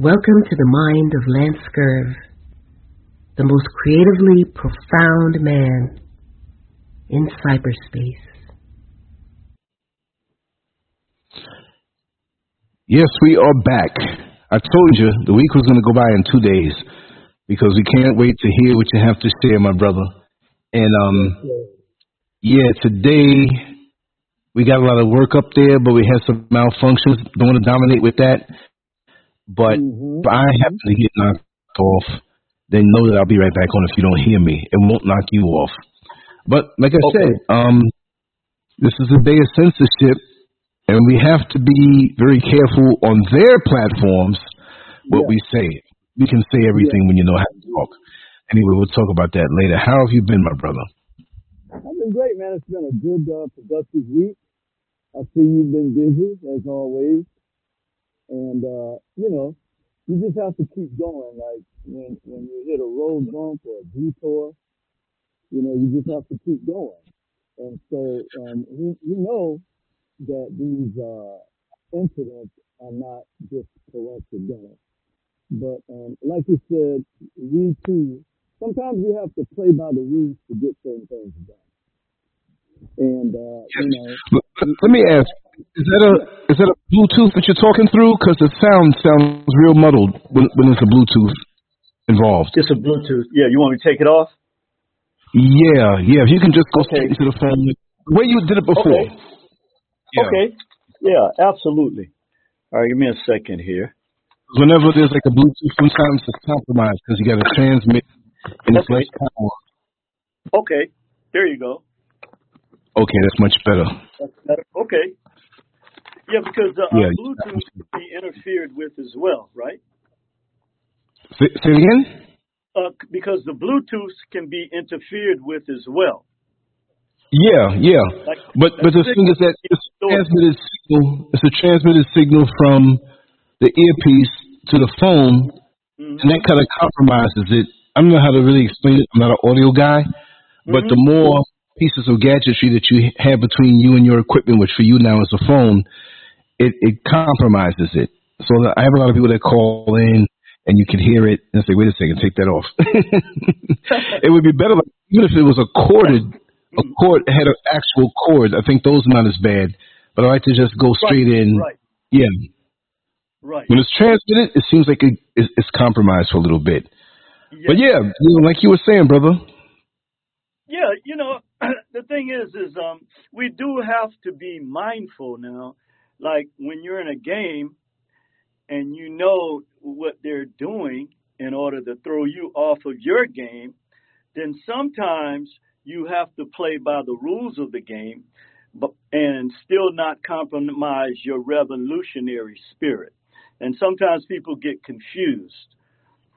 Welcome to the mind of Lance Scurv, the most creatively profound man in cyberspace. Yes, we are back. I told you the week was going to go by in two days because we can't wait to hear what you have to share, my brother. And um, yeah, today we got a lot of work up there, but we had some malfunctions. Don't want to dominate with that. But Mhm. if I happen to get knocked off, then know that I'll be right back on if you don't hear me. It won't knock you off. But like I Okay. said, um, this is a day of censorship, and we have to be very careful on their platforms what Yeah. we say. We can say everything when you know how to talk. Anyway, we'll talk about that later. How have you been, my brother? I've been great, man. It's been a good, uh, productive week. I see you've been busy as always, and uh, you know, you just have to keep going. Like when when you hit a road bump or a detour, you know, you just have to keep going. And so, um, you, you know that these uh, incidents are not just coincidental. But um, like you said, we too, sometimes we have to play by the rules to get certain things done. And uh, you know, let me ask: Is that a is that a Bluetooth that you're talking through? Because the sound sounds real muddled when, when there's a Bluetooth involved. It's a Bluetooth. Yeah, you want me to take it off? Yeah, yeah. If you can just go Okay. straight into the phone, the way you did it before. Okay. Yeah. Okay. Yeah, absolutely. All right, give me a second here. Whenever there's like a Bluetooth, sometimes it's compromised because you got to transmit and it's Okay. less power. Okay, there you go. Okay, that's much better. That's better. Okay. Yeah, because the uh, Yeah. Bluetooth can be interfered with as well, right? Say, again. Uh, because the Bluetooth can be interfered with as well. Yeah, yeah. Like, But but the thing is that it's a transmitted signal. It's a transmitted signal from the earpiece to the phone, Mhm. and that kind of compromises it. I don't know how to really explain it. I'm not an audio guy, but Mhm. the more pieces of gadgetry that you have between you and your equipment, which for you now is a phone, it it compromises it. So I have a lot of people that call in. And you can hear it and say, "Wait a second, take that off." it would be better, like, even if it was a corded a cord had an actual cord. I think those are not as bad. But I like to just go straight in. Right. Yeah. Right. When it's transmitted, it seems like it, it's, it's compromised for a little bit. But yeah, you know, like you were saying, brother. Yeah, you know, the thing is, is um, we do have to be mindful now. Like when you're in a game, and you know what they're doing in order to throw you off of your game, then sometimes you have to play by the rules of the game, but and still not compromise your revolutionary spirit. And sometimes people get confused.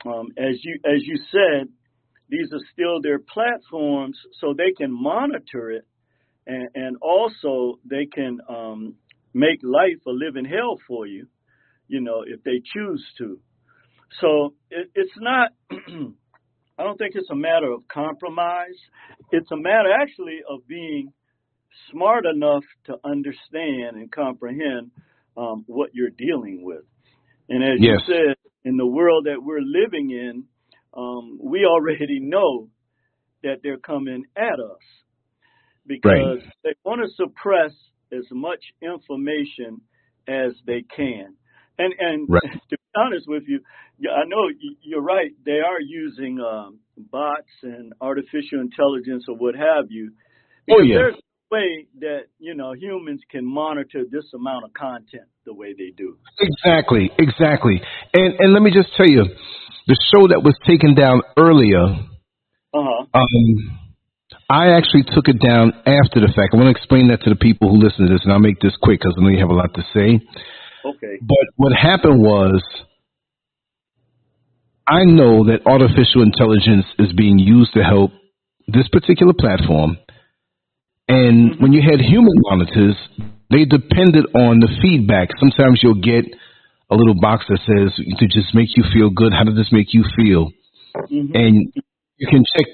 Um, as you as you said, these are still their platforms, so they can monitor it, and, and also they can um, make life a living hell for you, you know, if they choose to. So it, it's not. I don't think it's a matter of compromise. It's a matter actually of being smart enough to understand and comprehend um, what you're dealing with. And as Yes. you said, in the world that we're living in, um, we already know that they're coming at us because they want to suppress as much information as they can. And and Right. to be honest with you, I know you're right. They are using um, bots and artificial intelligence or what have you. Oh, yeah. There's a way that you know humans can monitor this amount of content the way they do. Exactly, exactly. And and let me just tell you, the show that was taken down earlier, Uh huh. um, I actually took it down after the fact. I want to explain that to the people who listen to this, and I'll make this quick because I know you have a lot to say. Okay. But what happened was, I know that artificial intelligence is being used to help this particular platform. And when you had human monitors, they depended on the feedback. Sometimes you'll get a little box that says to just make you feel good. How did this make you feel? hmm And you can check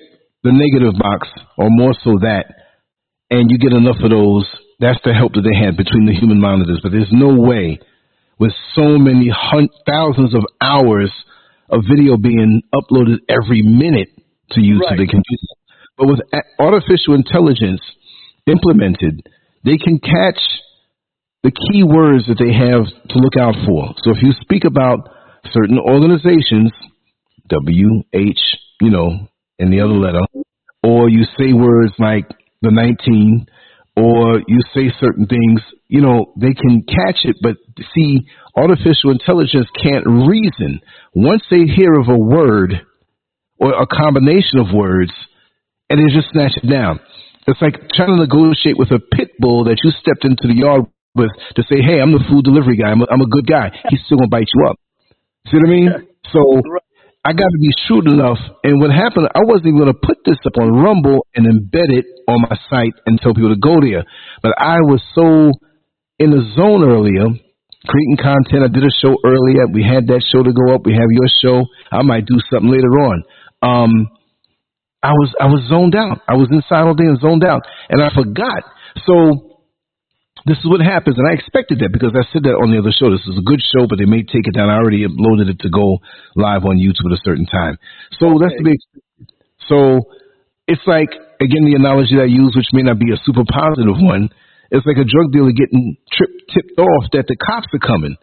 the negative box or more so that, and you get enough of those. That's the help that they had between the human monitors. But there's no way with so many hun- thousands of hours of video being uploaded every minute to YouTube. Right. Can do that. But with artificial intelligence implemented, they can catch the key words that they have to look out for. So if you speak about certain organizations, W, H, you know, and the other letter, or you say words like the 19, or you say certain things, you know, they can catch it, but see, artificial intelligence can't reason. Once they hear of a word or a combination of words, and they just snatch it down. It's like trying to negotiate with a pit bull that you stepped into the yard with to say, hey, I'm the food delivery guy. I'm a, I'm a good guy. He's still going to bite you up. See what I mean? So. I got to be shrewd enough. And what happened, I wasn't even going to put this up on Rumble and embed it on my site and tell people to go there. But I was so in the zone earlier, creating content. I did a show earlier. We had that show to go up. We have your show. I might do something later on. Um, I was I was zoned out. I was inside all day and zoned out, and I forgot. So this is what happens, and I expected that because I said that on the other show. This is a good show, but they may take it down. I already uploaded it to go live on YouTube at a certain time. So that's to be expected. So it's like again the analogy that I use, which may not be a super positive one. It's like a drug dealer getting tripped, tipped off that the cops are coming.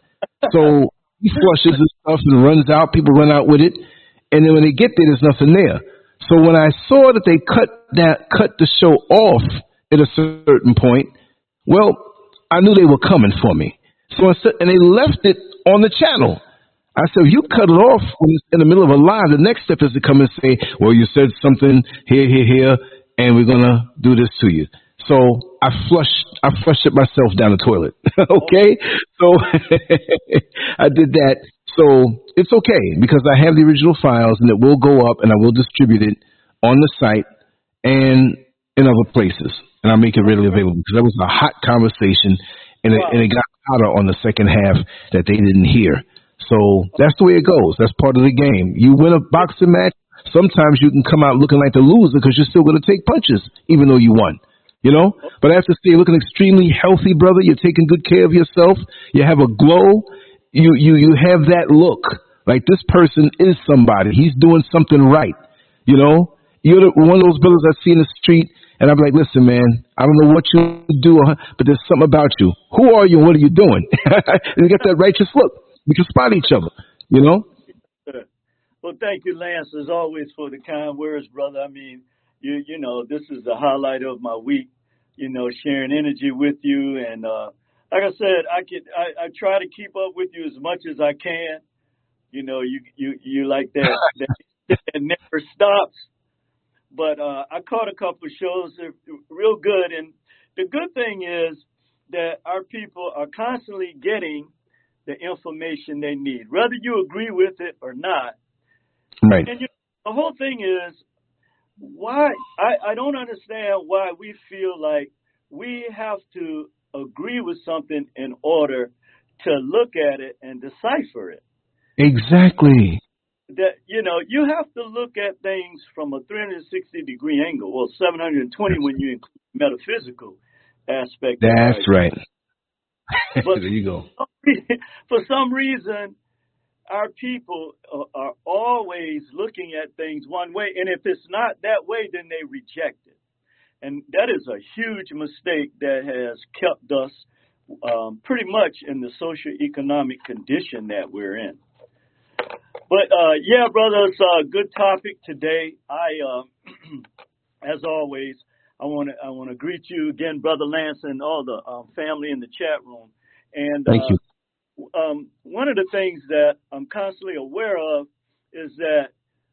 So he flushes his stuff and runs out. People run out with it, and then when they get there, there's nothing there. So when I saw that they cut that cut the show off at a certain point, well, I knew they were coming for me. So instead, and they left it on the channel. I said, you cut it off in the middle of a line. the next step is to come and say, well, you said something here, here, here, and we're gonna do this to you. So I flushed, I flushed it myself down the toilet. okay, so I did that. So it's okay because I have the original files and it will go up and I will distribute it on the site and in other places. And I'll make it readily available because that was a hot conversation and it, and it got hotter on the second half that they didn't hear. So that's the way it goes. That's part of the game. You win a boxing match, sometimes you can come out looking like the loser because you're still going to take punches even though you won. You know, but I have to say, you're looking extremely healthy, brother. You're taking good care of yourself. You have a glow. You you you have that look like this person is somebody. He's doing something right. You know, you're the, one of those brothers I see in the street, and I'm like, listen, man, I don't know what you do, uh, but there's something about you. Who are you? and What are you doing? and you got that righteous look. We can spot each other. You know. Well, thank you, Lance, as always, for the kind words, brother. I mean, you you know, this is the highlight of my week. You know, sharing energy with you, and uh, like I said, I could I, I try to keep up with you as much as I can. You know, you you you like that that, that never stops. But uh, I caught a couple of shows, they're real good, and the good thing is that our people are constantly getting the information they need, whether you agree with it or not. Right. And you know, the whole thing is why I, I don't understand why we feel like we have to agree with something in order to look at it and decipher it. Exactly. That you know, you have to look at things from a 360 degree angle, well 720 when you include metaphysical aspect. That's right. There you go. for some reason, our people are, are always looking at things one way, and if it's not that way, then they reject it. And that is a huge mistake that has kept us um, pretty much in the socio-economic condition that we're in. But uh, yeah, brother, it's a good topic today. I, uh, as always, I want to I want to greet you again, brother Lance, and all the um, family in the chat room. And Thank uh, you. um, one of the things that I'm constantly aware of is that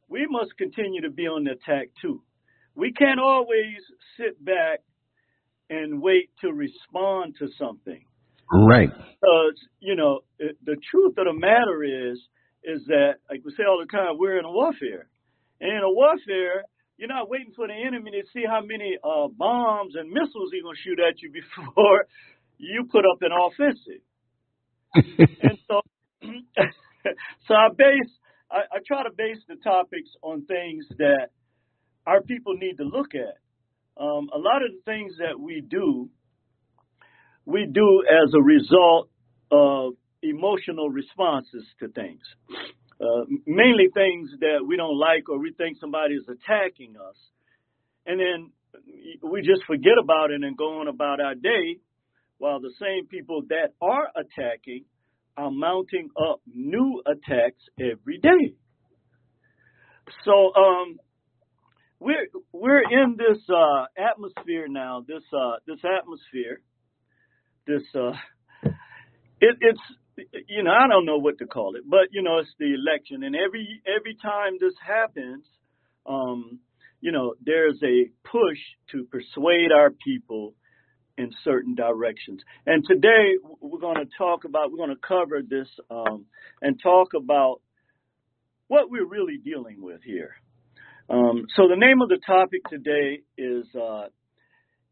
we must continue to be on the attack too. We can't always sit back and wait to respond to something. Right. Because, you know, the truth of the matter is, is that, like we say all the time, we're in a warfare. And in a warfare, you're not waiting for the enemy to see how many uh, bombs and missiles he's going to shoot at you before you put up an offensive and so so I base I, I try to base the topics on things that our people need to look at. Um, a lot of the things that we do, we do as a result of emotional responses to things. Uh, mainly things that we don't like or we think somebody is attacking us. And then we just forget about it and go on about our day while the same people that are attacking are mounting up new attacks every day. So um, we're we're in this uh, atmosphere now. This uh, this atmosphere. This uh, it, it's you know I don't know what to call it, but you know it's the election, and every every time this happens, um, you know there's a push to persuade our people in certain directions. And today we're going to talk about we're going to cover this um, and talk about what we're really dealing with here. Um, so the name of the topic today is uh,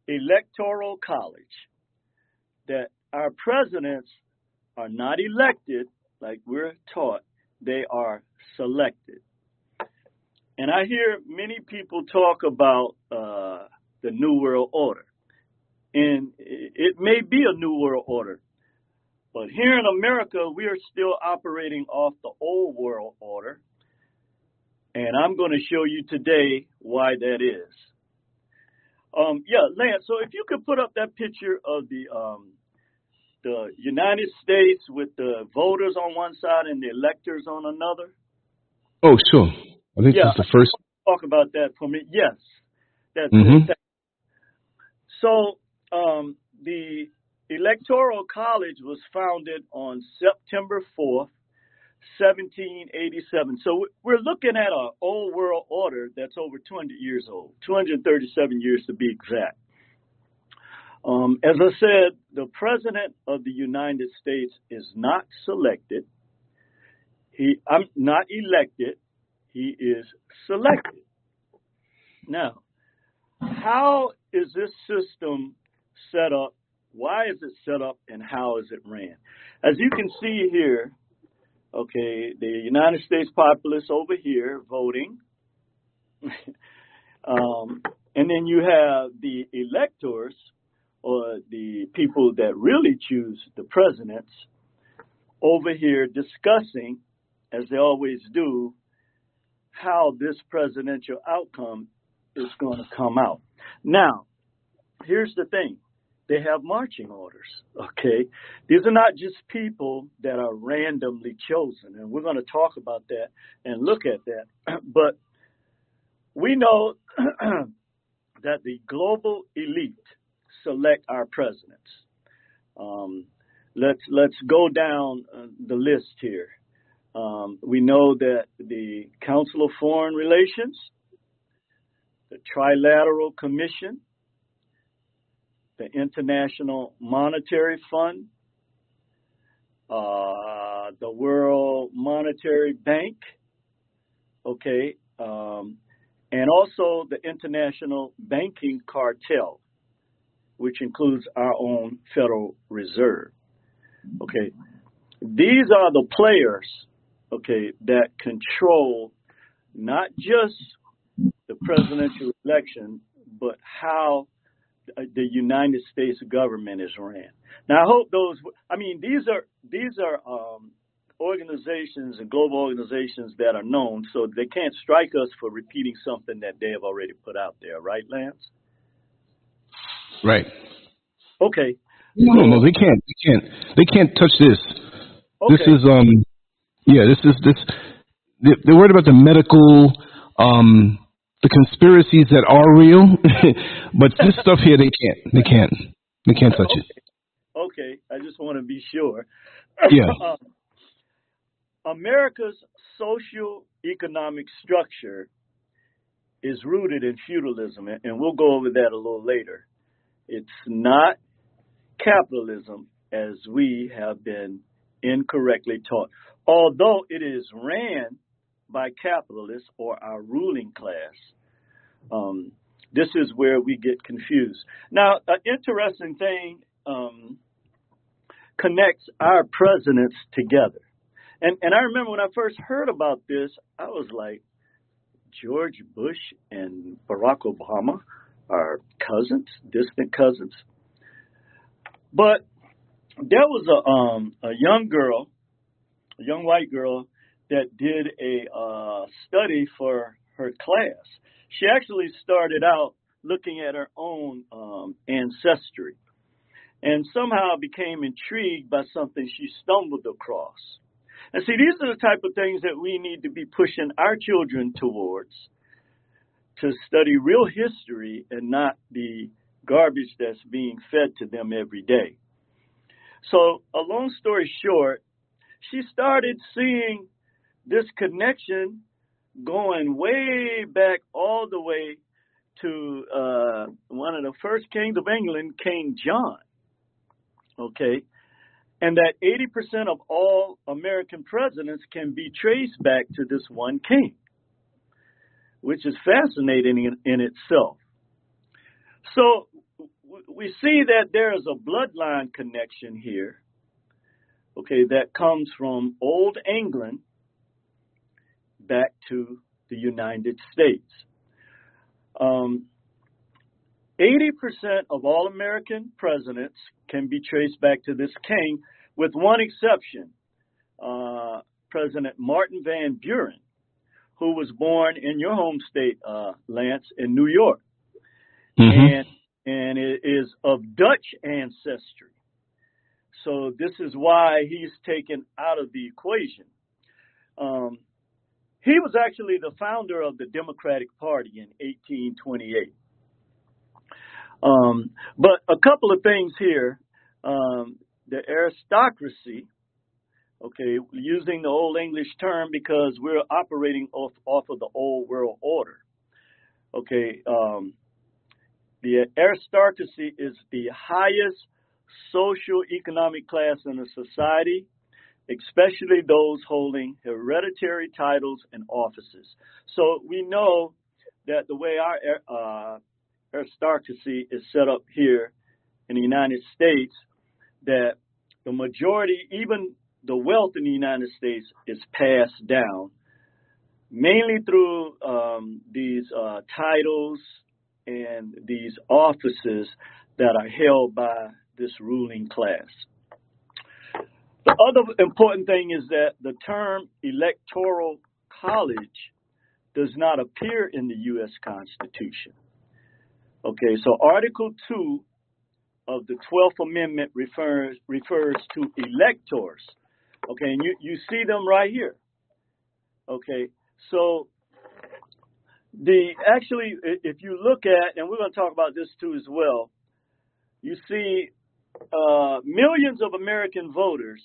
Electoral College. That our presidents are not elected like we're taught, they are selected. And I hear many people talk about uh, the New World Order. And it may be a New World Order. But here in America, we are still operating off the old world order and I'm going to show you today why that is. Um, yeah, Lance. So if you could put up that picture of the um, the United States with the voters on one side and the electors on another. Oh, sure. I think yeah, that's the first. Talk about that for me. Yes, that's mm-hmm. it. So um, the Electoral College was founded on September 4th, 1787. So we're looking at an old world order that's over 200 years old, 237 years to be exact. Um, as I said, the President of the United States is not selected. He, I'm not elected. He is selected. Now, how is this system set up? Why is it set up, and how is it ran? As you can see here, Okay, the United States populace over here voting. um, and then you have the electors, or the people that really choose the presidents, over here discussing, as they always do, how this presidential outcome is going to come out. Now, here's the thing they have marching orders. Okay, these are not just people that are randomly chosen, and we're going to talk about that and look at that. But we know that the global elite select our presidents. Um, let's let's go down uh, the list here. Um, we know that the Council of Foreign Relations, the Trilateral Commission, the International Monetary Fund, uh, the World Monetary Bank, okay, um, and also the International Banking Cartel, which includes our own Federal Reserve. Okay, these are the players, okay, that control not just the presidential election, but how the United States government is ran. Now, I hope those. I mean, these are these are um, organizations and global organizations that are known, so they can't strike us for repeating something that they have already put out there, right, Lance? Right. Okay. No, no, they can't. They can't. They can't touch this. Okay. This is um. Yeah, this is this. They're worried about the medical um the conspiracies that are real, but this stuff here they can't. They can't. They can't touch okay. it. Okay, I just want to be sure. Yeah. uh, America's social economic structure is rooted in feudalism, and we'll go over that a little later. It's not capitalism as we have been incorrectly taught, although it is ran by capitalists or our ruling class. Um, this is where we get confused. Now, an interesting thing um, connects our presidents together. And, and I remember when I first heard about this, I was like, George Bush and Barack Obama are cousins, distant cousins. But there was a um a young girl, a young white girl that did a uh, study for her class. She actually started out looking at her own um, ancestry and somehow became intrigued by something she stumbled across. And see, these are the type of things that we need to be pushing our children towards to study real history and not the garbage that's being fed to them every day. So, a long story short, she started seeing this connection going way back all the way to uh, one of the first kings of England, King John. Okay. And that 80% of all American presidents can be traced back to this one king, which is fascinating in, in itself. So we see that there is a bloodline connection here, okay, that comes from Old England back to the United States. Um, 80% of all American presidents can be traced back to this king, with one exception uh, President Martin Van Buren, who was born in your home state, uh, Lance, in New York. Mm-hmm. And, and it is of Dutch ancestry. So this is why he's taken out of the equation. Um, he was actually the founder of the Democratic Party in 1828. Um, but a couple of things here. Um, the aristocracy, okay, using the Old English term because we're operating off, off of the Old World Order. Okay, um, the aristocracy is the highest social economic class in a society especially those holding hereditary titles and offices. So we know that the way our uh, aristocracy is set up here in the United States, that the majority, even the wealth in the United States, is passed down mainly through um, these uh, titles and these offices that are held by this ruling class. The other important thing is that the term electoral college does not appear in the U.S. Constitution. Okay, so Article 2 of the 12th Amendment refers, refers to electors. Okay, and you, you see them right here. Okay, so the actually, if you look at, and we're going to talk about this too as well, you see uh, millions of American voters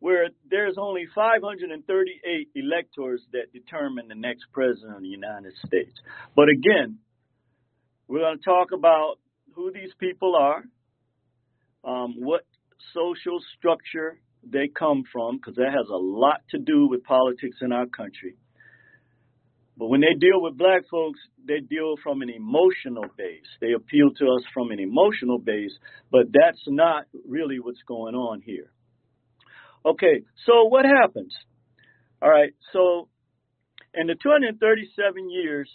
where there's only 538 electors that determine the next president of the United States. But again, we're going to talk about who these people are, um, what social structure they come from, because that has a lot to do with politics in our country. But when they deal with black folks, they deal from an emotional base. They appeal to us from an emotional base, but that's not really what's going on here. Okay, so what happens? All right, so in the 237 years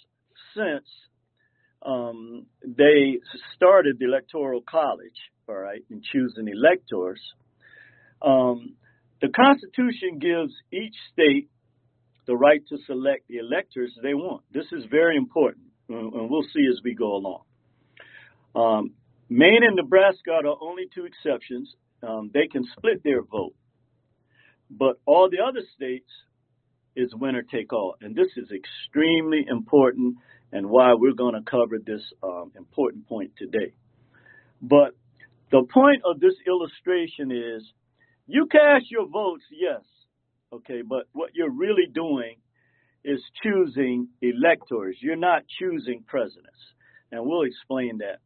since um, they started the Electoral College, all right, in choosing electors, um, the Constitution gives each state the right to select the electors they want. This is very important, and we'll see as we go along. Um, Maine and Nebraska are the only two exceptions. Um, they can split their vote. But all the other states is winner take all. And this is extremely important and why we're going to cover this um, important point today. But the point of this illustration is you cast your votes, yes, okay, but what you're really doing is choosing electors. You're not choosing presidents. And we'll explain that.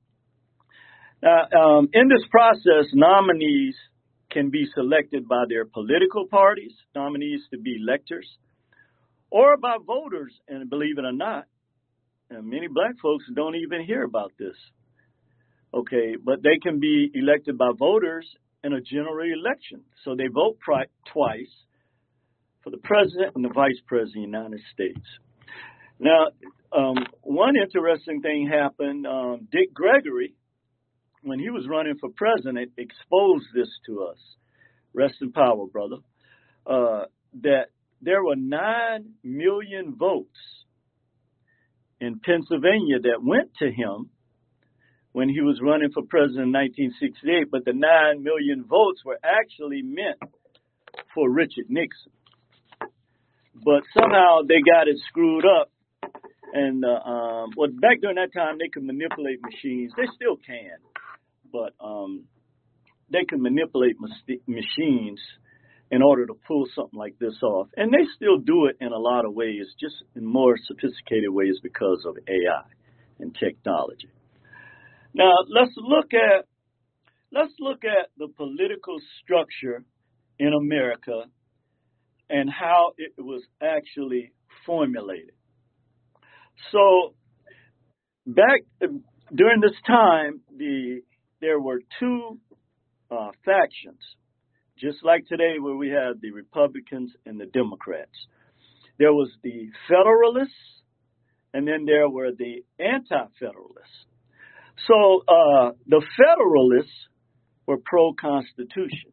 Now, um, in this process, nominees can be selected by their political parties, nominees to be electors, or by voters. And believe it or not, and many black folks don't even hear about this. Okay, but they can be elected by voters in a general election. So they vote pri- twice for the president and the vice president of the United States. Now, um, one interesting thing happened. Um, Dick Gregory when he was running for president, exposed this to us. rest in power, brother, uh, that there were 9 million votes in Pennsylvania that went to him when he was running for president in 1968, but the 9 million votes were actually meant for Richard Nixon. But somehow they got it screwed up. And, uh, um, well, back during that time, they could manipulate machines. They still can. But um, they can manipulate machines in order to pull something like this off. And they still do it in a lot of ways, just in more sophisticated ways because of AI and technology. Now let's look at let's look at the political structure in America and how it was actually formulated. So back during this time, the there were two uh, factions, just like today, where we have the Republicans and the Democrats. There was the Federalists, and then there were the Anti-Federalists. So uh, the Federalists were pro-Constitution,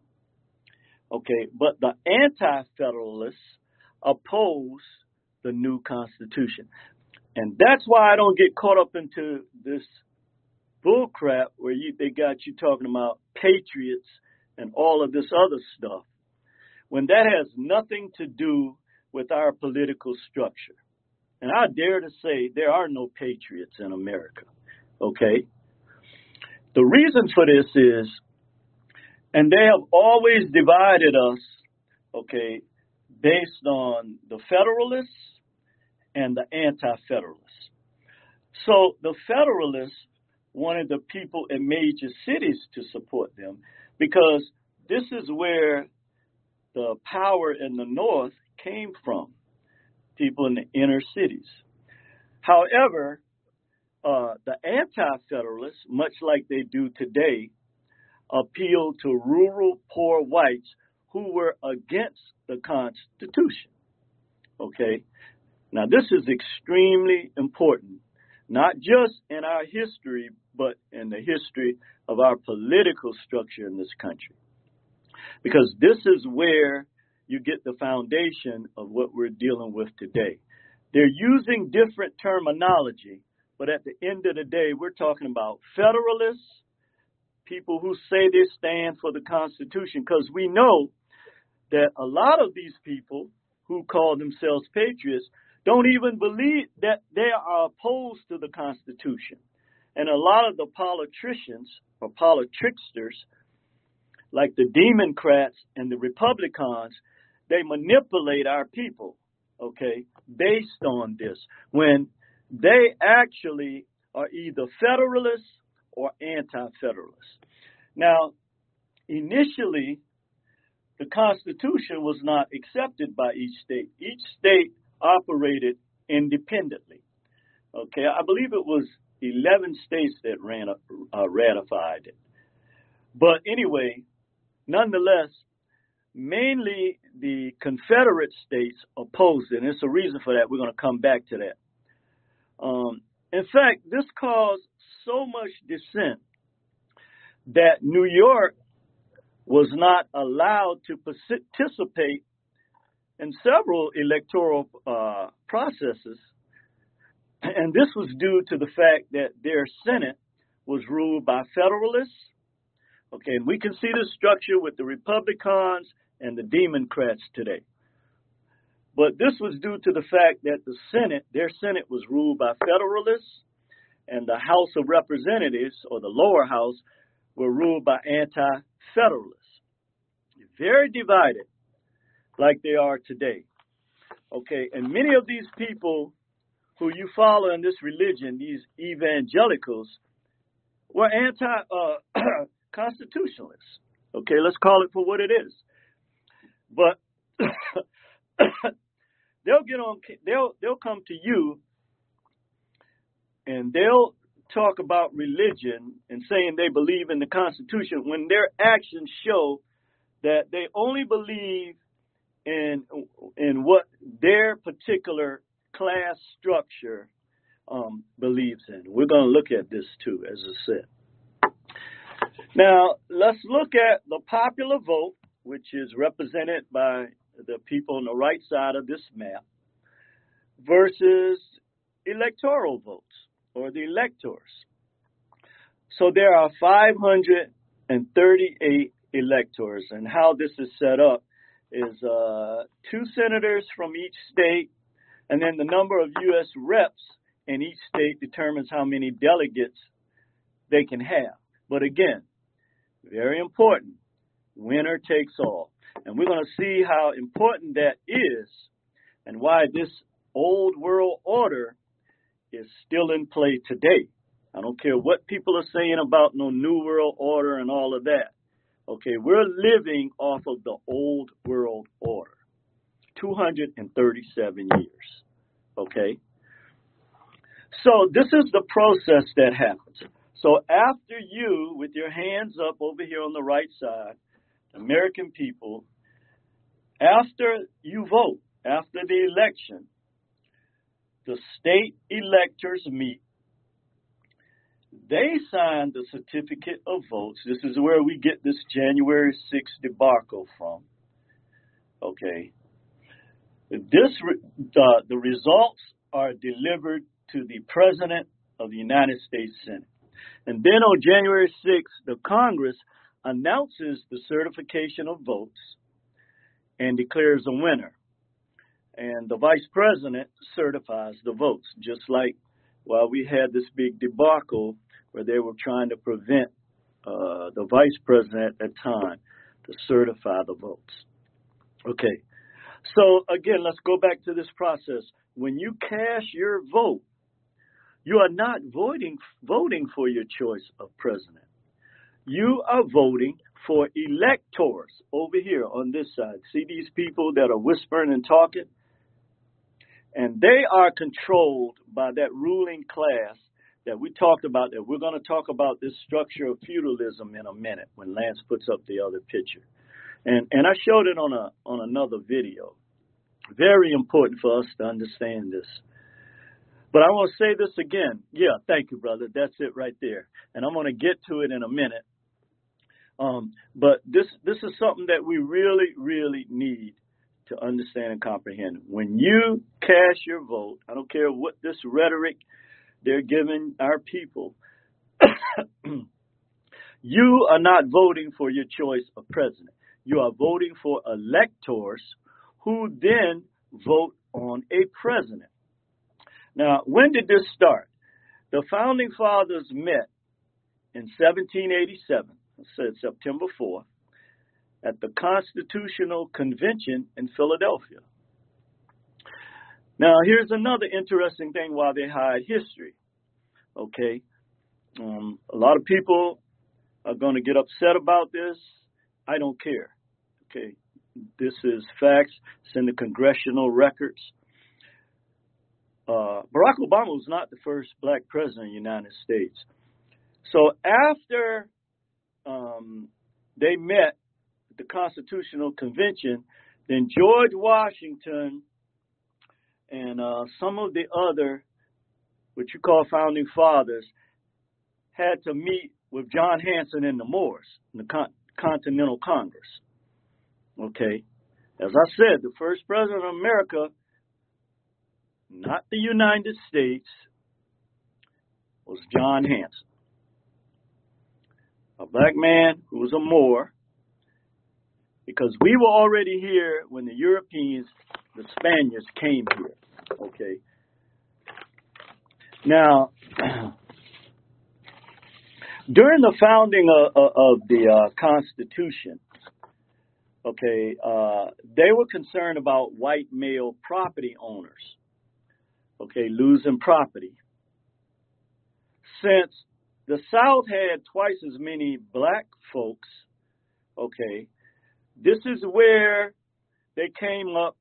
okay, but the Anti-Federalists opposed the new Constitution, and that's why I don't get caught up into this bullcrap where you they got you talking about patriots and all of this other stuff when that has nothing to do with our political structure. And I dare to say there are no patriots in America. Okay? The reason for this is, and they have always divided us, okay, based on the Federalists and the Anti Federalists. So the Federalists wanted the people in major cities to support them because this is where the power in the North came from people in the inner cities. However, uh, the anti federalists, much like they do today, appealed to rural poor whites who were against the Constitution. Okay? Now, this is extremely important not just in our history, but in the history of our political structure in this country. Because this is where you get the foundation of what we're dealing with today. They're using different terminology, but at the end of the day, we're talking about federalists, people who say they stand for the Constitution, because we know that a lot of these people who call themselves patriots don't even believe that they are opposed to the Constitution. And a lot of the politicians or politricksters, like the Democrats and the Republicans, they manipulate our people, okay, based on this, when they actually are either Federalists or anti Federalists. Now, initially, the Constitution was not accepted by each state. Each state operated independently. Okay, I believe it was 11 states that ran uh, ratified it. But anyway, nonetheless, mainly the Confederate states opposed it. And it's a reason for that. We're going to come back to that. Um, in fact, this caused so much dissent that New York was not allowed to participate in several electoral uh, processes, and this was due to the fact that their Senate was ruled by Federalists. Okay, we can see the structure with the Republicans and the Democrats today. But this was due to the fact that the Senate, their Senate was ruled by Federalists, and the House of Representatives, or the lower house, were ruled by anti Federalists. Very divided like they are today. Okay, and many of these people who you follow in this religion, these evangelicals, were anti uh, constitutionalists. Okay, let's call it for what it is. But they'll get on they'll they'll come to you and they'll talk about religion and saying they believe in the constitution when their actions show that they only believe in in what their particular class structure um, believes in. We're going to look at this too, as I said. Now, let's look at the popular vote, which is represented by the people on the right side of this map, versus electoral votes or the electors. So there are 538 electors, and how this is set up is uh, two senators from each state, and then the number of U.S. reps in each state determines how many delegates they can have. But again, very important, winner takes all. And we're going to see how important that is and why this old world order is still in play today. I don't care what people are saying about no new world order and all of that. Okay, we're living off of the old world order. 237 years. Okay? So this is the process that happens. So after you, with your hands up over here on the right side, American people, after you vote, after the election, the state electors meet. They sign the certificate of votes. This is where we get this January 6th debacle from. Okay. This uh, the results are delivered to the President of the United States Senate. And then on January 6th, the Congress announces the certification of votes and declares a winner. And the vice president certifies the votes, just like while we had this big debacle where they were trying to prevent uh, the vice president at time to certify the votes. Okay, so again, let's go back to this process. When you cast your vote, you are not voting voting for your choice of president. You are voting for electors over here on this side. See these people that are whispering and talking? And they are controlled by that ruling class that we talked about that we're going to talk about this structure of feudalism in a minute when Lance puts up the other picture. And and I showed it on a on another video. Very important for us to understand this. But I want to say this again. Yeah, thank you, brother. That's it right there. And I'm going to get to it in a minute. Um, but this this is something that we really, really need to understand and comprehend. When you cast your vote, I don't care what this rhetoric they're giving our people, you are not voting for your choice of president. You are voting for electors who then vote on a president. Now, when did this start? The founding fathers met in 1787, I said September 4th, at the Constitutional Convention in Philadelphia. Now, here's another interesting thing why they hide history. Okay, um, a lot of people are going to get upset about this. I don't care. Okay, this is facts. It's in the congressional records. Uh, Barack Obama was not the first black president of the United States. So after um, they met the Constitutional Convention, then George Washington and uh, some of the other, what you call founding fathers, had to meet with John Hanson and the Moors in the Con- Continental Congress. Okay, as I said, the first president of America, not the United States, was John Hanson, a black man who was a Moor because we were already here when the Europeans, the Spaniards, came here. Okay. Now, during the founding of, of the uh, Constitution, okay, uh, they were concerned about white male property owners, okay, losing property. Since the South had twice as many black folks, okay, this is where they came up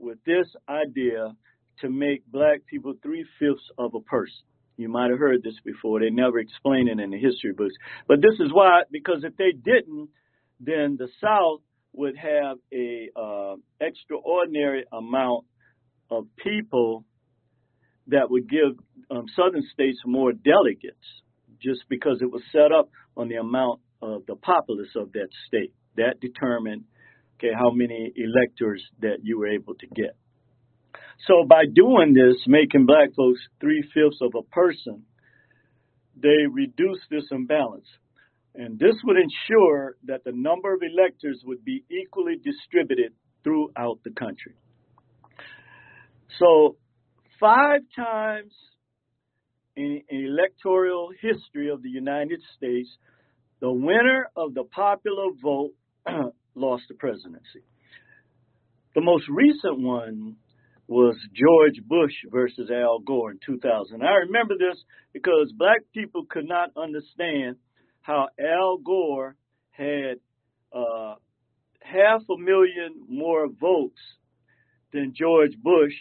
with this idea to make black people three fifths of a person. You might have heard this before. They never explain it in the history books. But this is why, because if they didn't, then the South would have a uh, extraordinary amount of people that would give um, Southern states more delegates, just because it was set up on the amount of the populace of that state. that determined okay how many electors that you were able to get. So by doing this, making black folks three fifths of a person, they reduced this imbalance. And this would ensure that the number of electors would be equally distributed throughout the country. So, five times in, in electoral history of the United States, the winner of the popular vote lost the presidency. The most recent one was George Bush versus Al Gore in 2000. I remember this because black people could not understand how Al Gore had uh, half a million more votes than George Bush,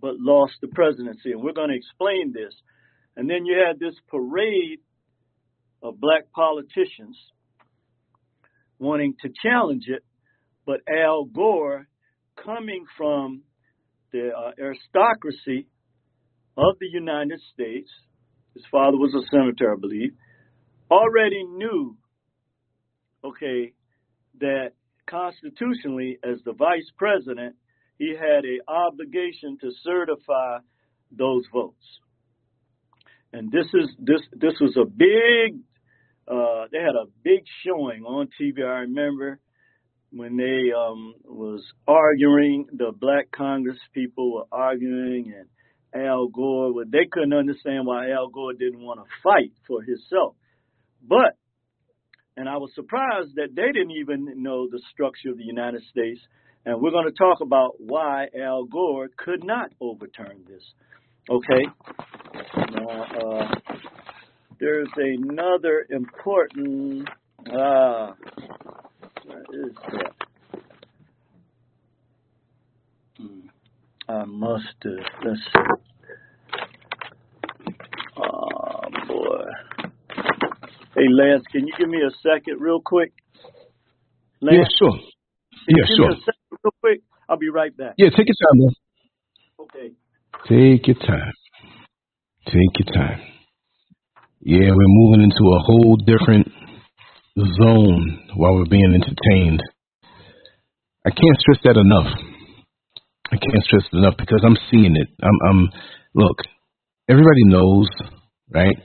but lost the presidency. And we're going to explain this. And then you had this parade of black politicians wanting to challenge it, but Al Gore, coming from the uh, aristocracy of the United States, his father was a senator, I believe, already knew, okay, that constitutionally, as the vice president, he had an obligation to certify those votes. And this is this this was a big. Uh, they had a big showing on TV. I remember when they um, was arguing. The Black Congress people were arguing, and Al Gore. Well, they couldn't understand why Al Gore didn't want to fight for himself. But, and I was surprised that they didn't even know the structure of the United States. And we're going to talk about why Al Gore could not overturn this. Okay? Now, uh, there's another important. Uh, what is that? Hmm. I must have. Let's see. Oh, boy. Hey, Lance, can you give me a second real quick? Lance, yeah, sure. Yeah, sure. Real quick. I'll be right back. Yeah, take your time, man. Okay. Take your time. Take your time. Yeah, we're moving into a whole different zone while we're being entertained. I can't stress that enough. I can't stress it enough because I'm seeing it. I'm, I'm look, everybody knows, right?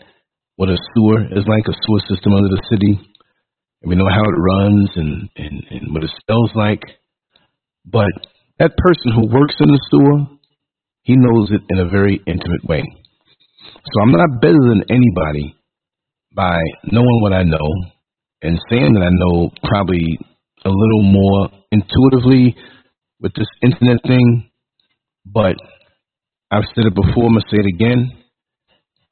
what a sewer is like, a sewer system under the city. And we know how it runs and, and, and what it smells like. But that person who works in the sewer, he knows it in a very intimate way. So I'm not better than anybody by knowing what I know and saying that I know probably a little more intuitively with this internet thing. But I've said it before, I'm going to say it again.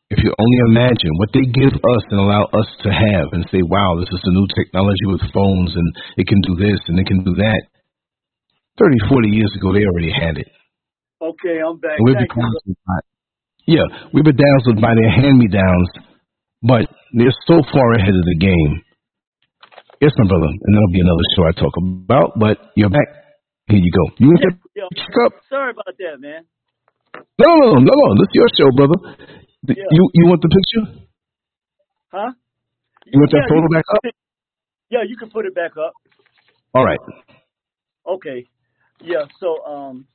If you only imagine what they give us and allow us to have and say, wow, this is the new technology with phones and it can do this and it can do that. 30, 40 years ago, they already had it. Okay, I'm back. we've been by, yeah, we've been dazzled by their hand-me-downs, but they're so far ahead of the game. Yes, my brother, and that'll be another show I talk about, but you're back. Here you go. You want yeah, up? Sorry about that, man. No, no, no, no, no. This is your show, brother. Yeah. You you want the picture? Huh? You want that yeah, photo back up? Yeah, you can put it back up. All right. Okay. Yeah. So um,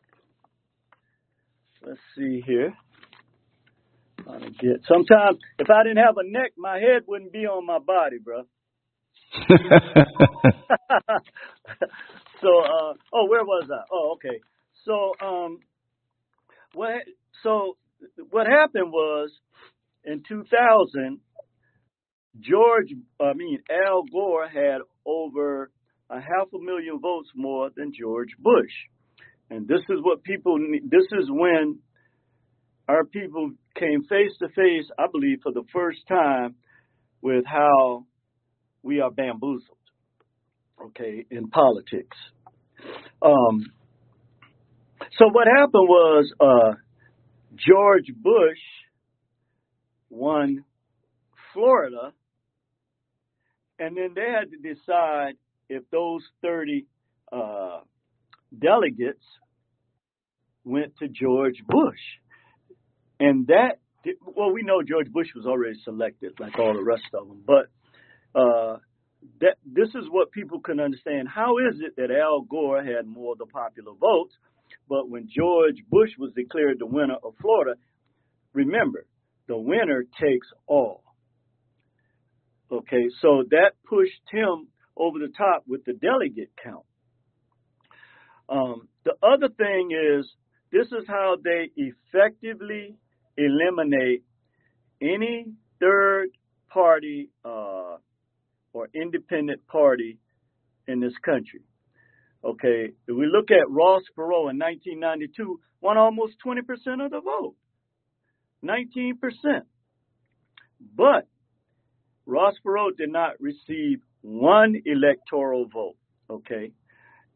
let's see here. Trying to get. Sometimes if I didn't have a neck, my head wouldn't be on my body, bro. so uh, oh, where was I? Oh, okay. So um, what? So what happened was in 2000, George, I mean, Al Gore had over a half a million votes more than George Bush. And this is what people, this is when our people came face to face, I believe, for the first time with how we are bamboozled, okay, in politics. Um, so what happened was, uh, George Bush won Florida, and then they had to decide if those 30 uh, delegates went to George Bush. And that, well, we know George Bush was already selected, like all the rest of them, but uh, that this is what people can understand. How is it that Al Gore had more of the popular votes, but when George Bush was declared the winner of Florida, remember, the winner takes all. Okay, so that pushed him over the top with the delegate count. Um, the other thing is, this is how they effectively eliminate any third party uh, or independent party in this country. Okay, if we look at Ross Perot in 1992, won almost 20% of the vote, 19%. But Ross Perot did not receive one electoral vote. Okay,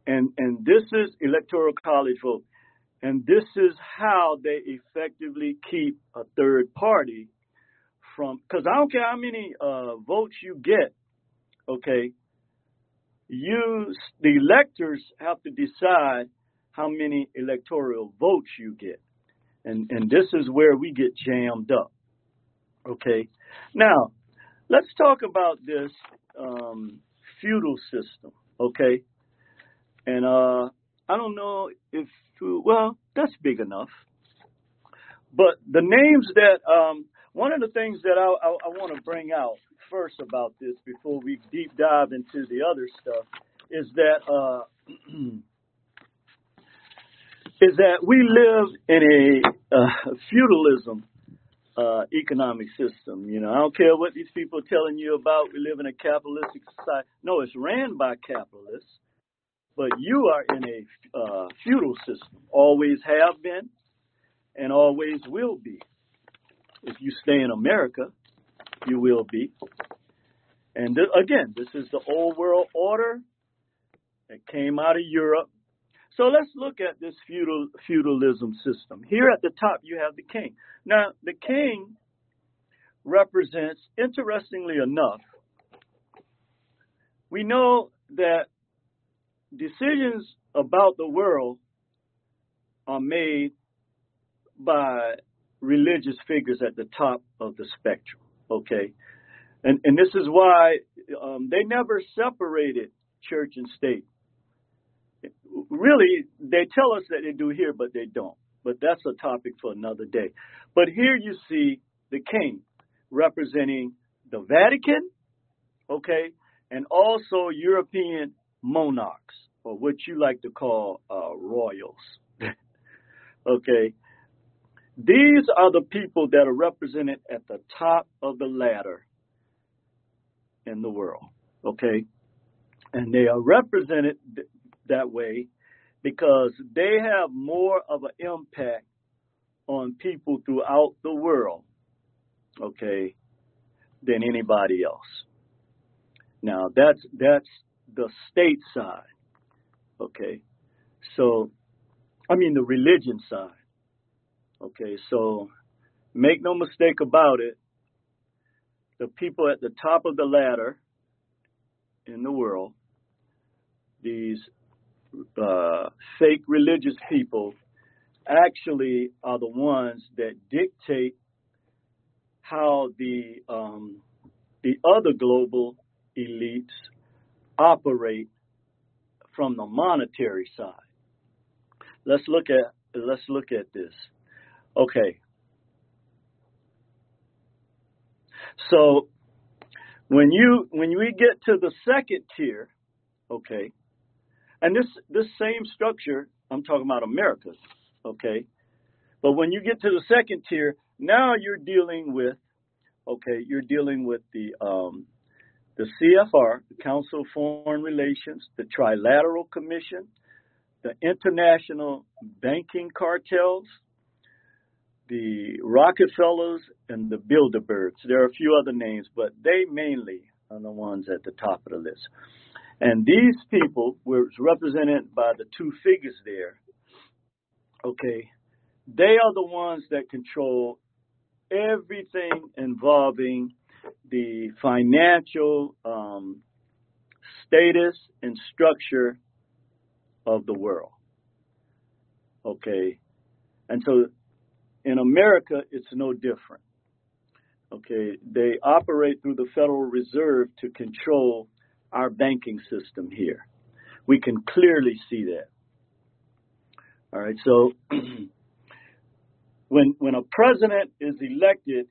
and and this is electoral college vote, and this is how they effectively keep a third party from. Because I don't care how many uh, votes you get okay, you, the electors have to decide how many electoral votes you get. And, and this is where we get jammed up. Okay. Now, let's talk about this um, feudal system. Okay. And uh, I don't know if, well, that's big enough. But the names that, um, one of the things that I, I, I want to bring out first about this before we deep dive into the other stuff is that uh, is that we live in a uh, feudalism uh, economic system. You know, I don't care what these people are telling you about. We live in a capitalistic society. No, it's ran by capitalists, but you are in a uh, feudal system. Always have been, and always will be. If you stay in America, you will be. And th- again, this is the old world order that came out of Europe. So let's look at this feudal feudalism system. Here at the top, you have the king. Now, the king represents, interestingly enough, we know that decisions about the world are made by religious figures at the top of the spectrum. Okay, and and this is why um, they never separated church and state. Really, they tell us that they do here, but they don't. But that's a topic for another day. But here you see the king representing the Vatican, okay, and also European monarchs, or what you like to call uh, royals. okay, these are the people that are represented at the top of the ladder in the world, okay? And they are represented th- that way because they have more of an impact on people throughout the world, okay, than anybody else. Now that's that's the state side, okay. So, I mean the religion side. Okay, so make no mistake about it, the people at the top of the ladder in the world, these uh, fake religious people, actually are the ones that dictate how the um, the other global elites operate from the monetary side. Let's look at let's look at this. Okay. So when you when we get to the second tier, okay, and this this same structure, I'm talking about America, okay, but when you get to the second tier, now you're dealing with, okay, you're dealing with the um, the CFR, the Council of Foreign Relations, the Trilateral Commission, the International Banking Cartels, the Rockefellers and the Bilderbergs. There are a few other names, but they mainly are the ones at the top of the list. And these people were represented by the two figures there. Okay, they are the ones that control everything involving the financial um, status and structure of the world. Okay, and so in America, it's no different. Okay, they operate through the Federal Reserve to control our banking system here. We can clearly see that. All right, so when when a president is elected,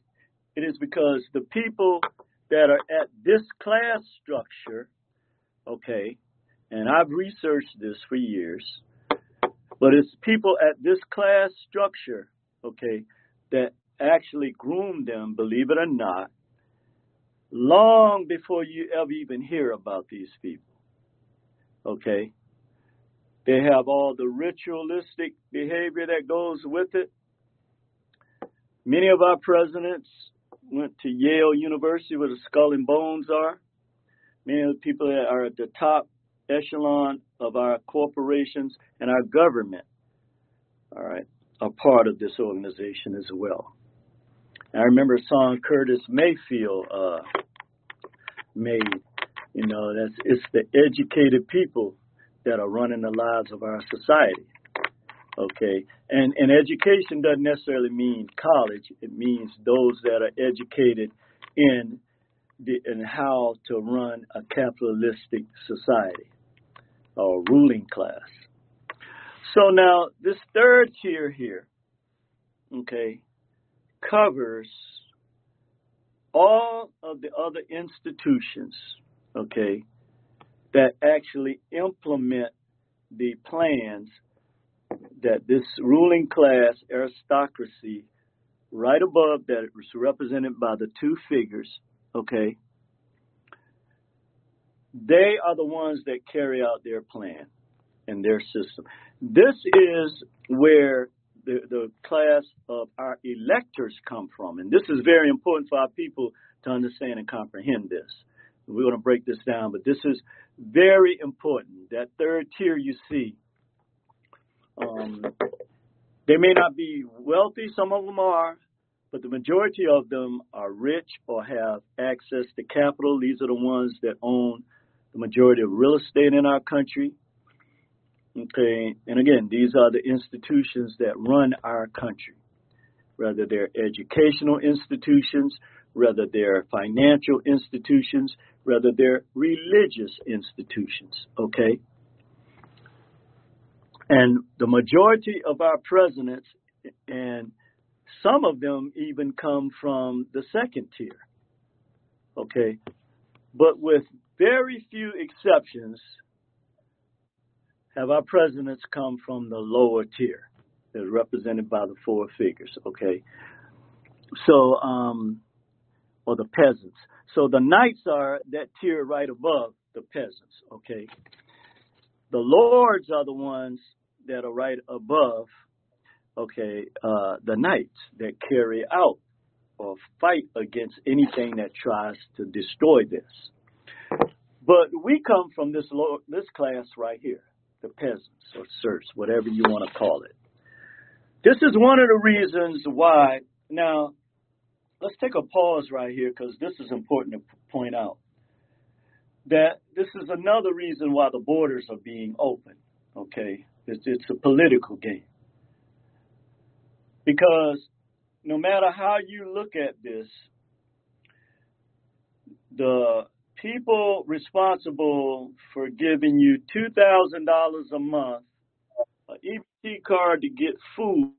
it is because the people that are at this class structure, okay, and I've researched this for years, but it's people at this class structure, okay, that actually groom them, believe it or not, long before you ever even hear about these people. Okay? They have all the ritualistic behavior that goes with it. Many of our presidents went to Yale University where the skull and bones are. Many of the people that are at the top echelon of our corporations and our government, all right, are part of this organization as well. I remember a song Curtis Mayfield uh, made. You know, that's it's the educated people that are running the lives of our society. Okay, and and education doesn't necessarily mean college. It means those that are educated in the in how to run a capitalistic society or ruling class. So now this third tier here, okay, covers all of the other institutions, okay, that actually implement the plans that this ruling class aristocracy, right above that is represented by the two figures, okay, they are the ones that carry out their plan and their system. This is where the, the class of our electors come from. And this is very important for our people to understand and comprehend this. We're going to break this down, but this is very important. That third tier you see, um, they may not be wealthy, some of them are, but the majority of them are rich or have access to capital. These are the ones that own the majority of real estate in our country. Okay, and again, these are the institutions that run our country, whether they're educational institutions, whether they're financial institutions, whether they're religious institutions. Okay, and the majority of our presidents, and some of them even come from the second tier. Okay, but with very few exceptions, have our presidents come from the lower tier, that's represented by the four figures, okay? So, um, or the peasants. So the knights are that tier right above the peasants, okay? The lords are the ones that are right above, okay, uh, the knights that carry out or fight against anything that tries to destroy this. But we come from this low, this class right here the peasants or serfs, whatever you want to call it. This is one of the reasons why. Now, let's take a pause right here because this is important to point out. That this is another reason why the borders are being open. Okay, it's, it's a political game. Because no matter how you look at this, the people responsible for giving you two thousand dollars a month, an EBT card to get food.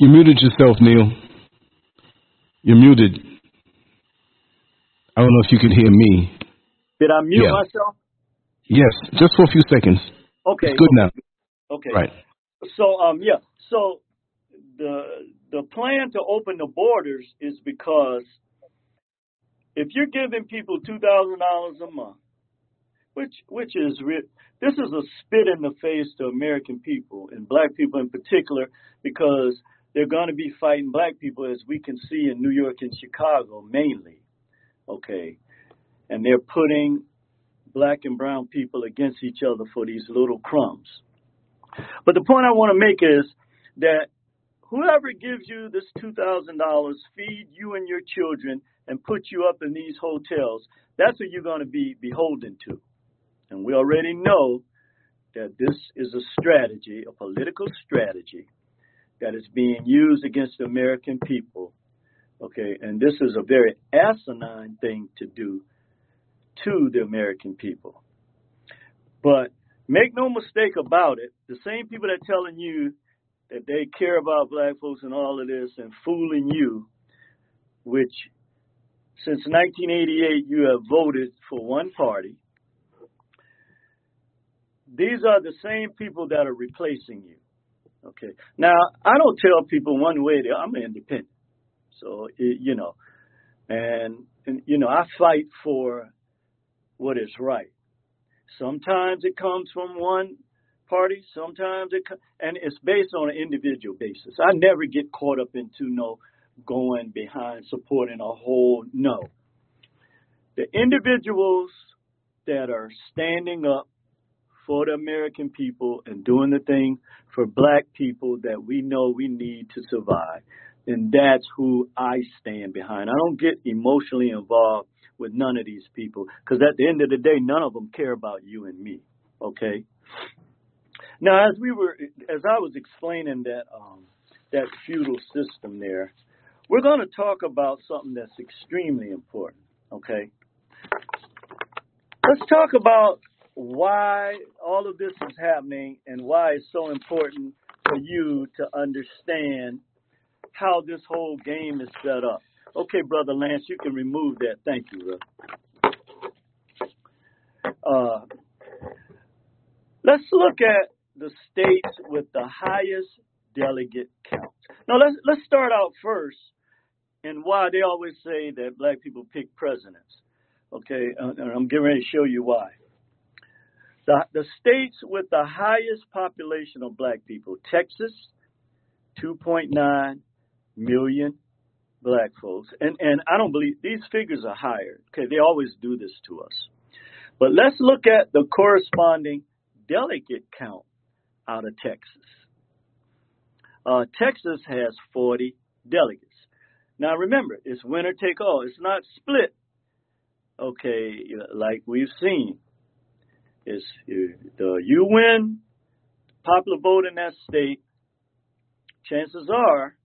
You muted yourself, Neil. You're muted. I don't know if you can hear me. Did I mute Yeah. myself? Yes, just for a few seconds. Okay. It's good now. Okay. Right. So um yeah. So the the plan to open the borders is because if you're giving people two thousand dollars a month, which which is this is a spit in the face to American people and black people in particular because they're going to be fighting black people as we can see in New York and Chicago mainly. Okay. And they're putting black and brown people against each other for these little crumbs. But the point I want to make is that whoever gives you this $2,000, feed you and your children, and put you up in these hotels, that's what you're going to be beholden to. And we already know that this is a strategy, a political strategy that is being used against the American people. Okay, and this is a very asinine thing to do to the American people. But make no mistake about it, the same people that are telling you that they care about black folks and all of this and fooling you, which since 1988 you have voted for one party, these are the same people that are replacing you. Okay. Now, I don't tell people one way or I'm independent. So, it, you know, and, and, you know, I fight for what is right. Sometimes it comes from one party, sometimes it, and it's based on an individual basis. I never get caught up into no going behind supporting a whole, no. The individuals that are standing up for the American people and doing the thing for black people that we know we need to survive, then that's who I stand behind. I don't get emotionally involved with none of these people because at the end of the day, none of them care about you and me. Okay. Now, as we were, as I was explaining that um, that feudal system there, we're going to talk about something that's extremely important. Okay. Let's talk about why all of this is happening and why it's so important for you to understand how this whole game is set up. Okay, Brother Lance, you can remove that. Thank you, brother. Uh, let's look at the states with the highest delegate count. Now, let's, let's start out first and why they always say that black people pick presidents. Okay, uh, and I'm getting ready to show you why. The, the states with the highest population of black people Texas, 2.9 million black folks. And, and I don't believe these figures are higher. Okay, they always do this to us. But let's look at the corresponding delegate count out of Texas. Uh, Texas has 40 delegates. Now remember, it's winner take all. It's not split. Okay, like we've seen is the you win popular vote in that state, chances are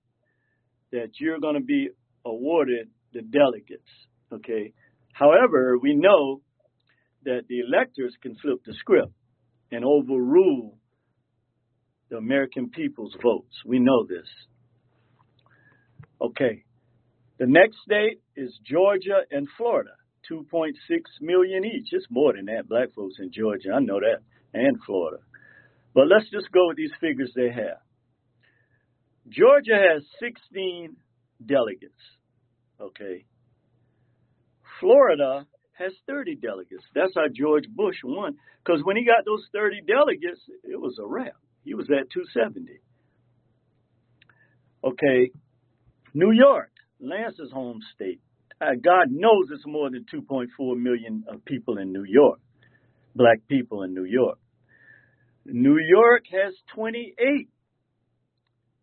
that you're going to be awarded the delegates. Okay. However, we know that the electors can flip the script and overrule the American people's votes. We know this. Okay. The next state is Georgia and Florida. 2.6 million each. It's more than that, black folks in Georgia. I know that, and Florida. But let's just go with these figures they have. Georgia has 16 delegates. Okay. Florida has 30 delegates. That's how George Bush won. Because when he got those 30 delegates, it was a wrap. He was at 270. Okay. New York, Lance's home state, uh, God knows it's more than 2.4 million of people in New York, black people in New York. New York has 28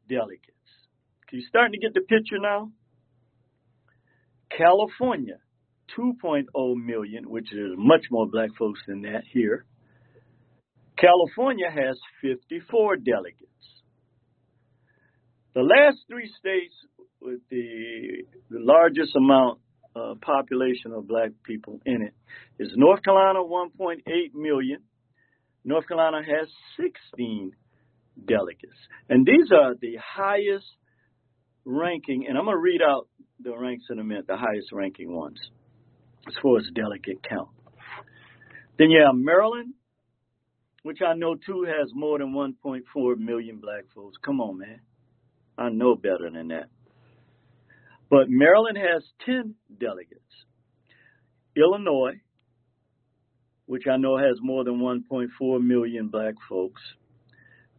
delegates. Are you starting to get the picture now? California, 2.0 million, which is much more black folks than that here. California has 54 delegates. The last three states with the, the largest amount uh, population of black people in it is North Carolina, 1.8 million. North Carolina has 16 delegates. And these are the highest ranking, and I'm going to read out the ranks in a minute, the highest ranking ones as far as delegate count. Then you have Maryland, which I know too has more than 1.4 million black folks. Come on, man. I know better than that. But Maryland has 10 delegates. Illinois, which I know has more than 1.4 million black folks,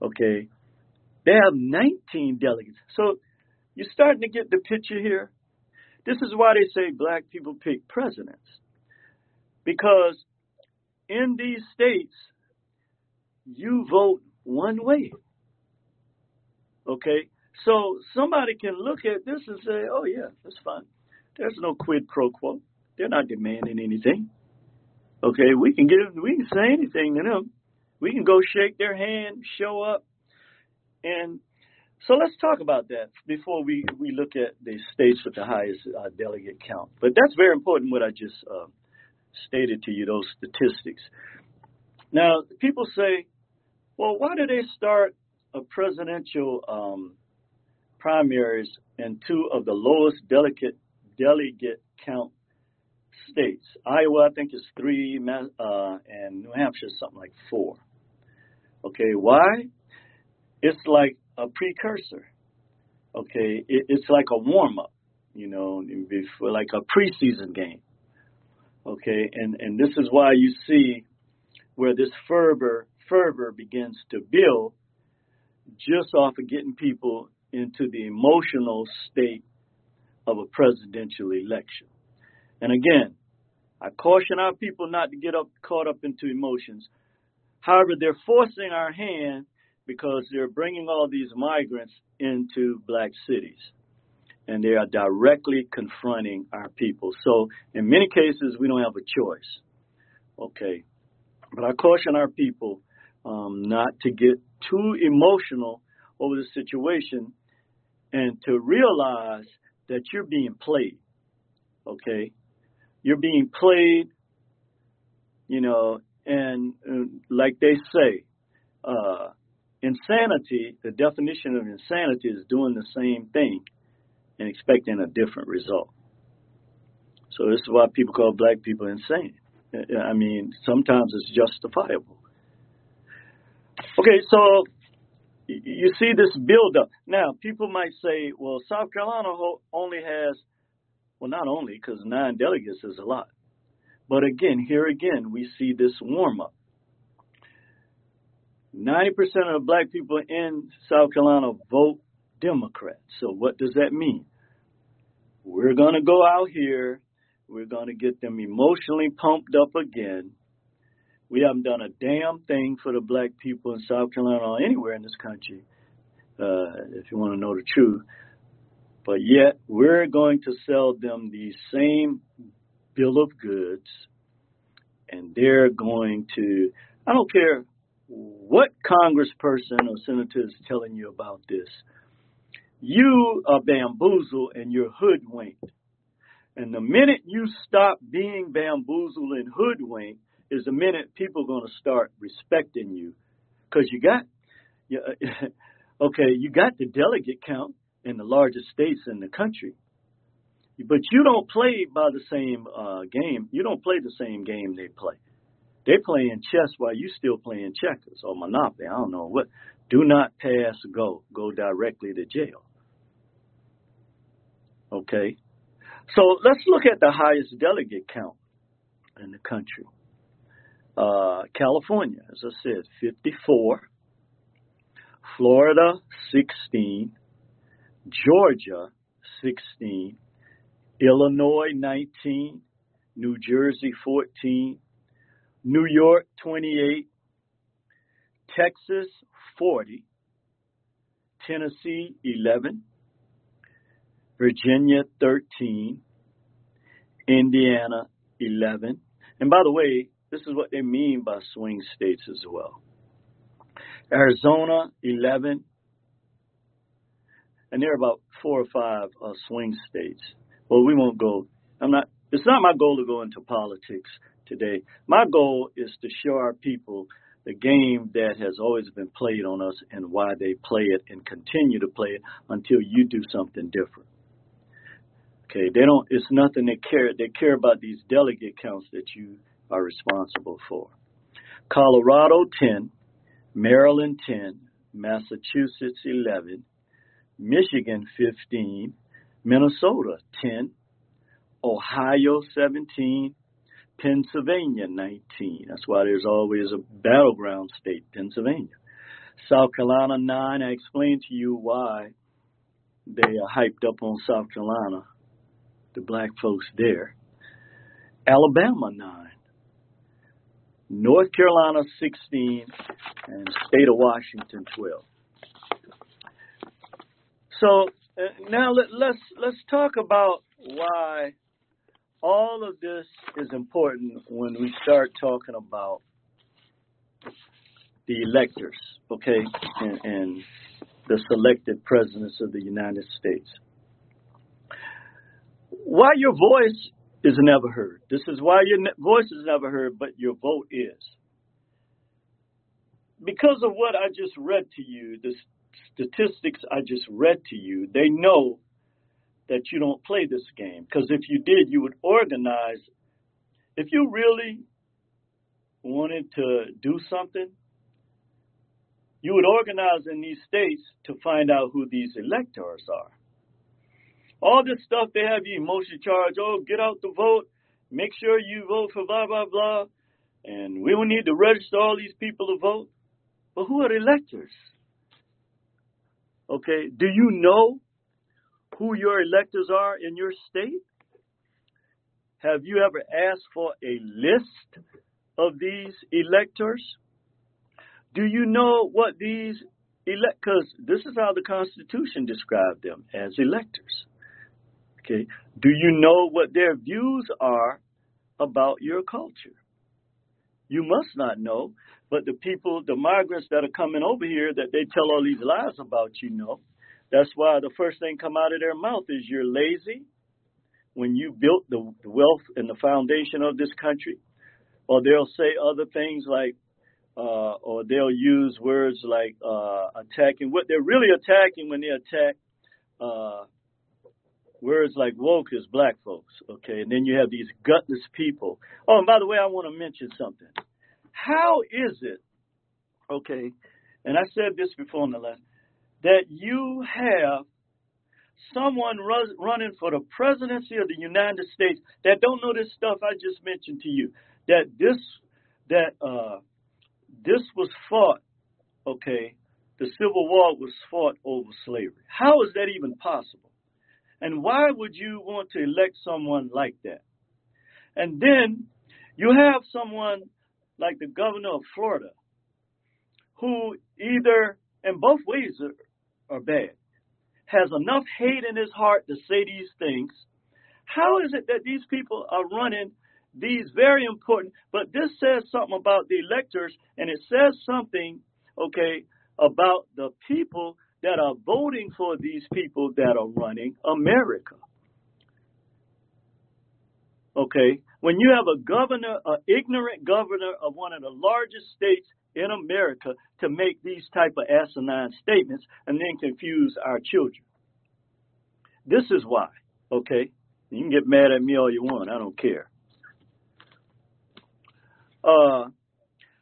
okay, they have 19 delegates. So you're starting to get the picture here. This is why they say black people pick presidents. Because in these states, you vote one way. Okay? So somebody can look at this and say, oh, yeah, that's fine. There's no quid pro quo. They're not demanding anything. Okay, we can give, we can say anything to them. We can go shake their hand, show up, and so let's talk about that before we, we look at the states with the highest uh, delegate count. But that's very important what I just uh, stated to you, those statistics. Now, people say, well, why do they start a presidential um, primaries in two of the lowest delegate, delegate count states? Iowa, I think, is three, uh, and New Hampshire is something like four. Okay, why? It's like a precursor. Okay, it, it's like a warm up, you know, before, like a preseason game. Okay, and and this is why you see where this fervor fervor begins to build just off of getting people into the emotional state of a presidential election. And again, I caution our people not to get up caught up into emotions. However, they're forcing our hand because they're bringing all these migrants into black cities and they are directly confronting our people. So, in many cases, we don't have a choice. Okay. But I caution our people um, not to get too emotional over the situation and to realize that you're being played. Okay. You're being played, you know, and like they say, uh, Insanity, the definition of insanity is doing the same thing and expecting a different result. So this is why people call black people insane. I mean, sometimes it's justifiable. Okay, so you see this buildup. Now, people might say, well, South Carolina only has, well, not only, because nine delegates is a lot. But again, here again, we see this warm up. 90% of black people in South Carolina vote Democrat. So what does that mean? We're going to go out here. We're going to get them emotionally pumped up again. We haven't done a damn thing for the black people in South Carolina or anywhere in this country, uh, if you want to know the truth. But yet, we're going to sell them the same bill of goods, and they're going to, I don't care what congressperson or senator is telling you about this? You are bamboozled and you're hoodwinked. And the minute you stop being bamboozled and hoodwinked is the minute people are going to start respecting you. Because you got, okay, you got the delegate count in the largest states in the country. But you don't play by the same uh, game. You don't play the same game they play. They're playing chess while you still playing checkers or Monopoly. I don't know what. Do not pass go. Go directly to jail. Okay. So let's look at the highest delegate count in the country. Uh, California, as I said, 54. Florida, 16. Georgia, 16. Illinois, 19. New Jersey, 14. New York 28, Texas 40, Tennessee 11, Virginia 13, Indiana 11. And by the way, this is what they mean by swing states as well. Arizona 11, and there are about four or five uh, swing states. Well, we won't go. I'm not. It's not my goal to go into politics today. My goal is to show our people the game that has always been played on us and why they play it and continue to play it until you do something different. Okay, they don't it's nothing they care they care about these delegate counts that you are responsible for. Colorado 10, Maryland 10, Massachusetts 11, Michigan 15, Minnesota 10, Ohio 17, Pennsylvania 19. That's why there's always a battleground state, Pennsylvania. South Carolina 9. I explained to you why they are hyped up on South Carolina, the black folks there. Alabama 9. North Carolina 16 and state of Washington 12. So uh, now let, let's let's talk about why all of this is important when we start talking about the electors, okay, and, and the selected presidents of the United States. Why your voice is never heard. This is why your voice is never heard, but your vote is. Because of what I just read to you, the statistics I just read to you, they know that you don't play this game. Because if you did, you would organize. If you really wanted to do something, you would organize in these states to find out who these electors are. All this stuff they have you emotionally charged. Oh, get out the vote. Make sure you vote for blah blah blah. And we will need to register all these people to vote. But who are the electors? Okay, do you know who your electors are in your state? Have you ever asked for a list of these electors? Do you know what these elect? Because this is how the Constitution described them as electors. Okay, do you know what their views are about your culture? You must not know, but the people, the migrants that are coming over here, that they tell all these lies about, you know. That's why the first thing come out of their mouth is you're lazy when you built the wealth and the foundation of this country. Or they'll say other things like, uh, or they'll use words like uh, attacking. What they're really attacking when they attack uh, words like woke is black folks, okay? And then you have these gutless people. Oh, and by the way, I want to mention something. How is it, okay, and I said this before in the last, that you have someone running for the presidency of the United States that don't know this stuff I just mentioned to you. That this that uh, this was fought, okay, the Civil War was fought over slavery. How is that even possible? And why would you want to elect someone like that? And then you have someone like the governor of Florida who either, in both ways, are, are bad, has enough hate in his heart to say these things. How is it that these people are running these very important, but this says something about the electors and it says something, okay, about the people that are voting for these people that are running America. Okay, when you have a governor, an ignorant governor of one of the largest states in America to make these type of asinine statements and then confuse our children. This is why, okay? You can get mad at me all you want, I don't care. Uh,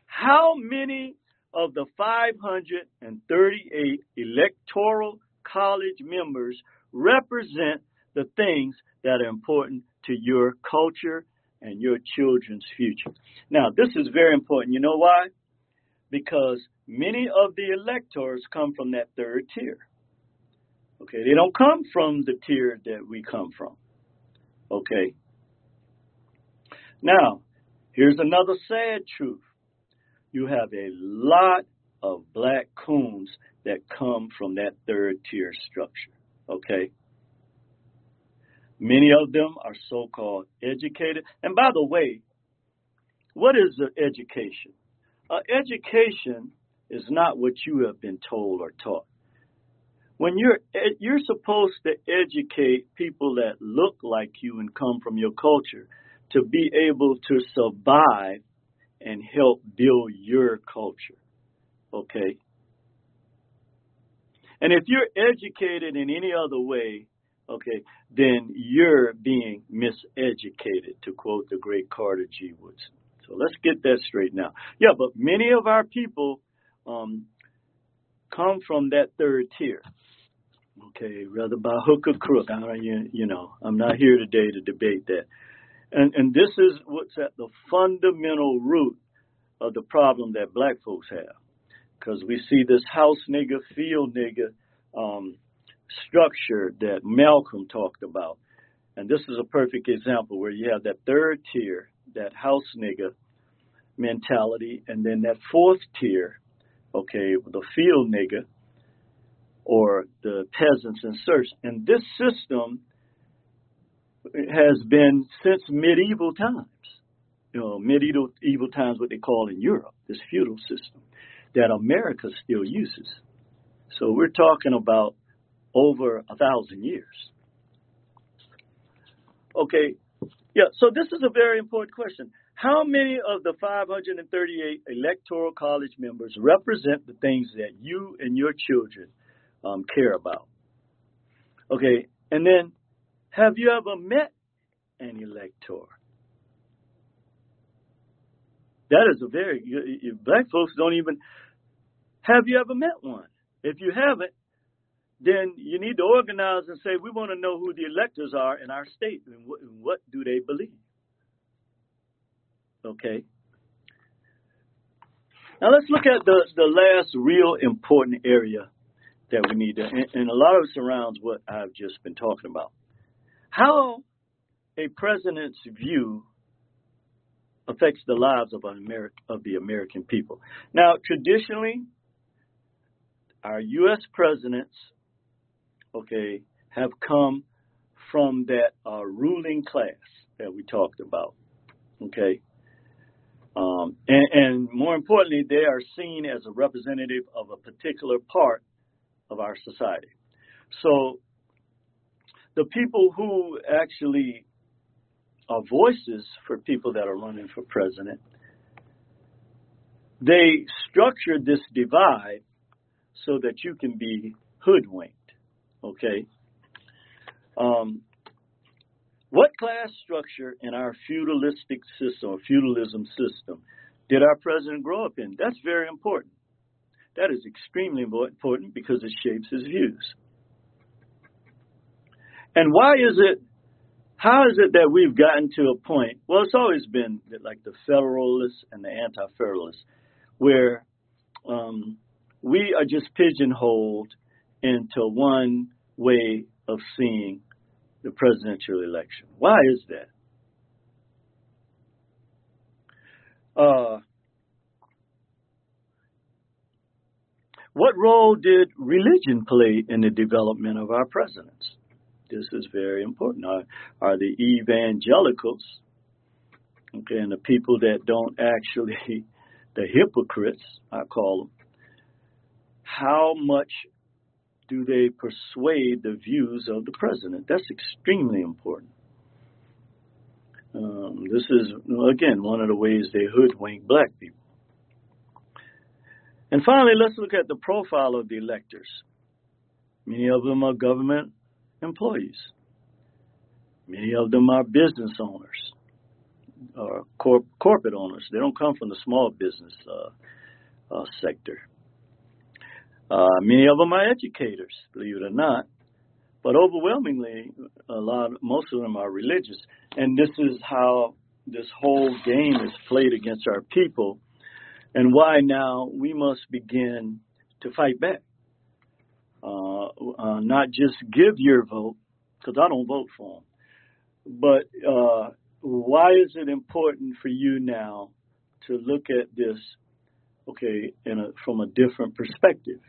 how many of the 538 electoral college members represent the things that are important to your culture and your children's future. Now, this is very important. You know why? Because many of the electors come from that third tier. Okay, they don't come from the tier that we come from. Okay. Now, here's another sad truth you have a lot of black coons that come from that third tier structure. Okay? Many of them are so called educated. And by the way, what is an education? Uh, education is not what you have been told or taught. When you're you're supposed to educate people that look like you and come from your culture to be able to survive and help build your culture. Okay? And if you're educated in any other way, okay, then you're being miseducated, to quote the great Carter G. Woodson. So let's get that straight now. Yeah, but many of our people um, come from that third tier. Okay, rather by hook or crook. I, you, you know, I'm not here today to debate that. And, and this is what's at the fundamental root of the problem that black folks have. Because we see this house nigger, field nigger um, structure that Malcolm talked about. And this is a perfect example where you have that third tier, that house nigger mentality, and then that fourth tier, okay, the field nigger or the peasants and serfs. And this system has been since medieval times. You know, medieval evil times, what they call in Europe, this feudal system that America still uses. So we're talking about over a thousand years. Okay, yeah, so this is a very important question. How many of the 538 electoral college members represent the things that you and your children um, care about? Okay, and then have you ever met an elector? That is a very, black folks don't even, have you ever met one? If you haven't, then you need to organize and say, we want to know who the electors are in our state and what, and what do they believe. Okay. Now let's look at the, the last real important area that we need to, and, and a lot of it surrounds what I've just been talking about. How a president's view affects the lives of, of the American people. Now, traditionally, our U.S. presidents, okay, have come from that uh, ruling class that we talked about, okay? Um, and, and more importantly, they are seen as a representative of a particular part of our society. So the people who actually are voices for people that are running for president, they structured this divide so that you can be hoodwinked. Okay? Um, what class structure in our feudalistic system or feudalism system did our president grow up in? That's very important. That is extremely important because it shapes his views. And why is it, how is it that we've gotten to a point, well, it's always been like the Federalists and the Anti Federalists, where um, we are just pigeonholed into one way of seeing the presidential election. Why is that? Uh, what role did religion play in the development of our presidents? This is very important. Are, are the evangelicals, okay, and the people that don't actually, the hypocrites, I call them, how much do they persuade the views of the president? That's extremely important. Um, this is, again, one of the ways they hoodwink black people. And finally, let's look at the profile of the electors. Many of them are government employees. Many of them are business owners or corp- corporate owners. They don't come from the small business uh, uh, sector. Uh, many of them are educators, believe it or not, but overwhelmingly, a lot, most of them are religious, and this is how this whole game is played against our people, and why now we must begin to fight back. Uh, uh, not just give your vote, because I don't vote for them, but uh, why is it important for you now to look at this, okay, a, from a different perspective?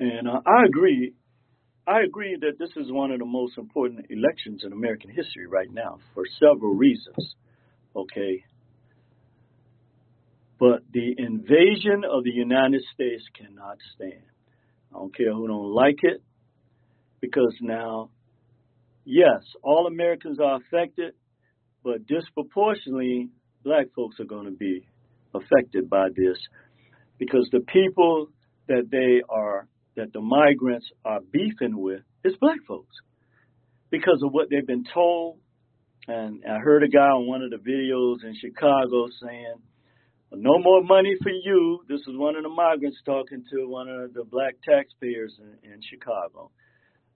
And uh, I agree. I agree that this is one of the most important elections in American history right now for several reasons. Okay. But the invasion of the United States cannot stand. I don't care who don't like it, because now, yes, all Americans are affected, but disproportionately, black folks are going to be affected by this because the people that they are that the migrants are beefing with is black folks because of what they've been told. And I heard a guy on one of the videos in Chicago saying, no more money for you. This is one of the migrants talking to one of the black taxpayers in, in Chicago.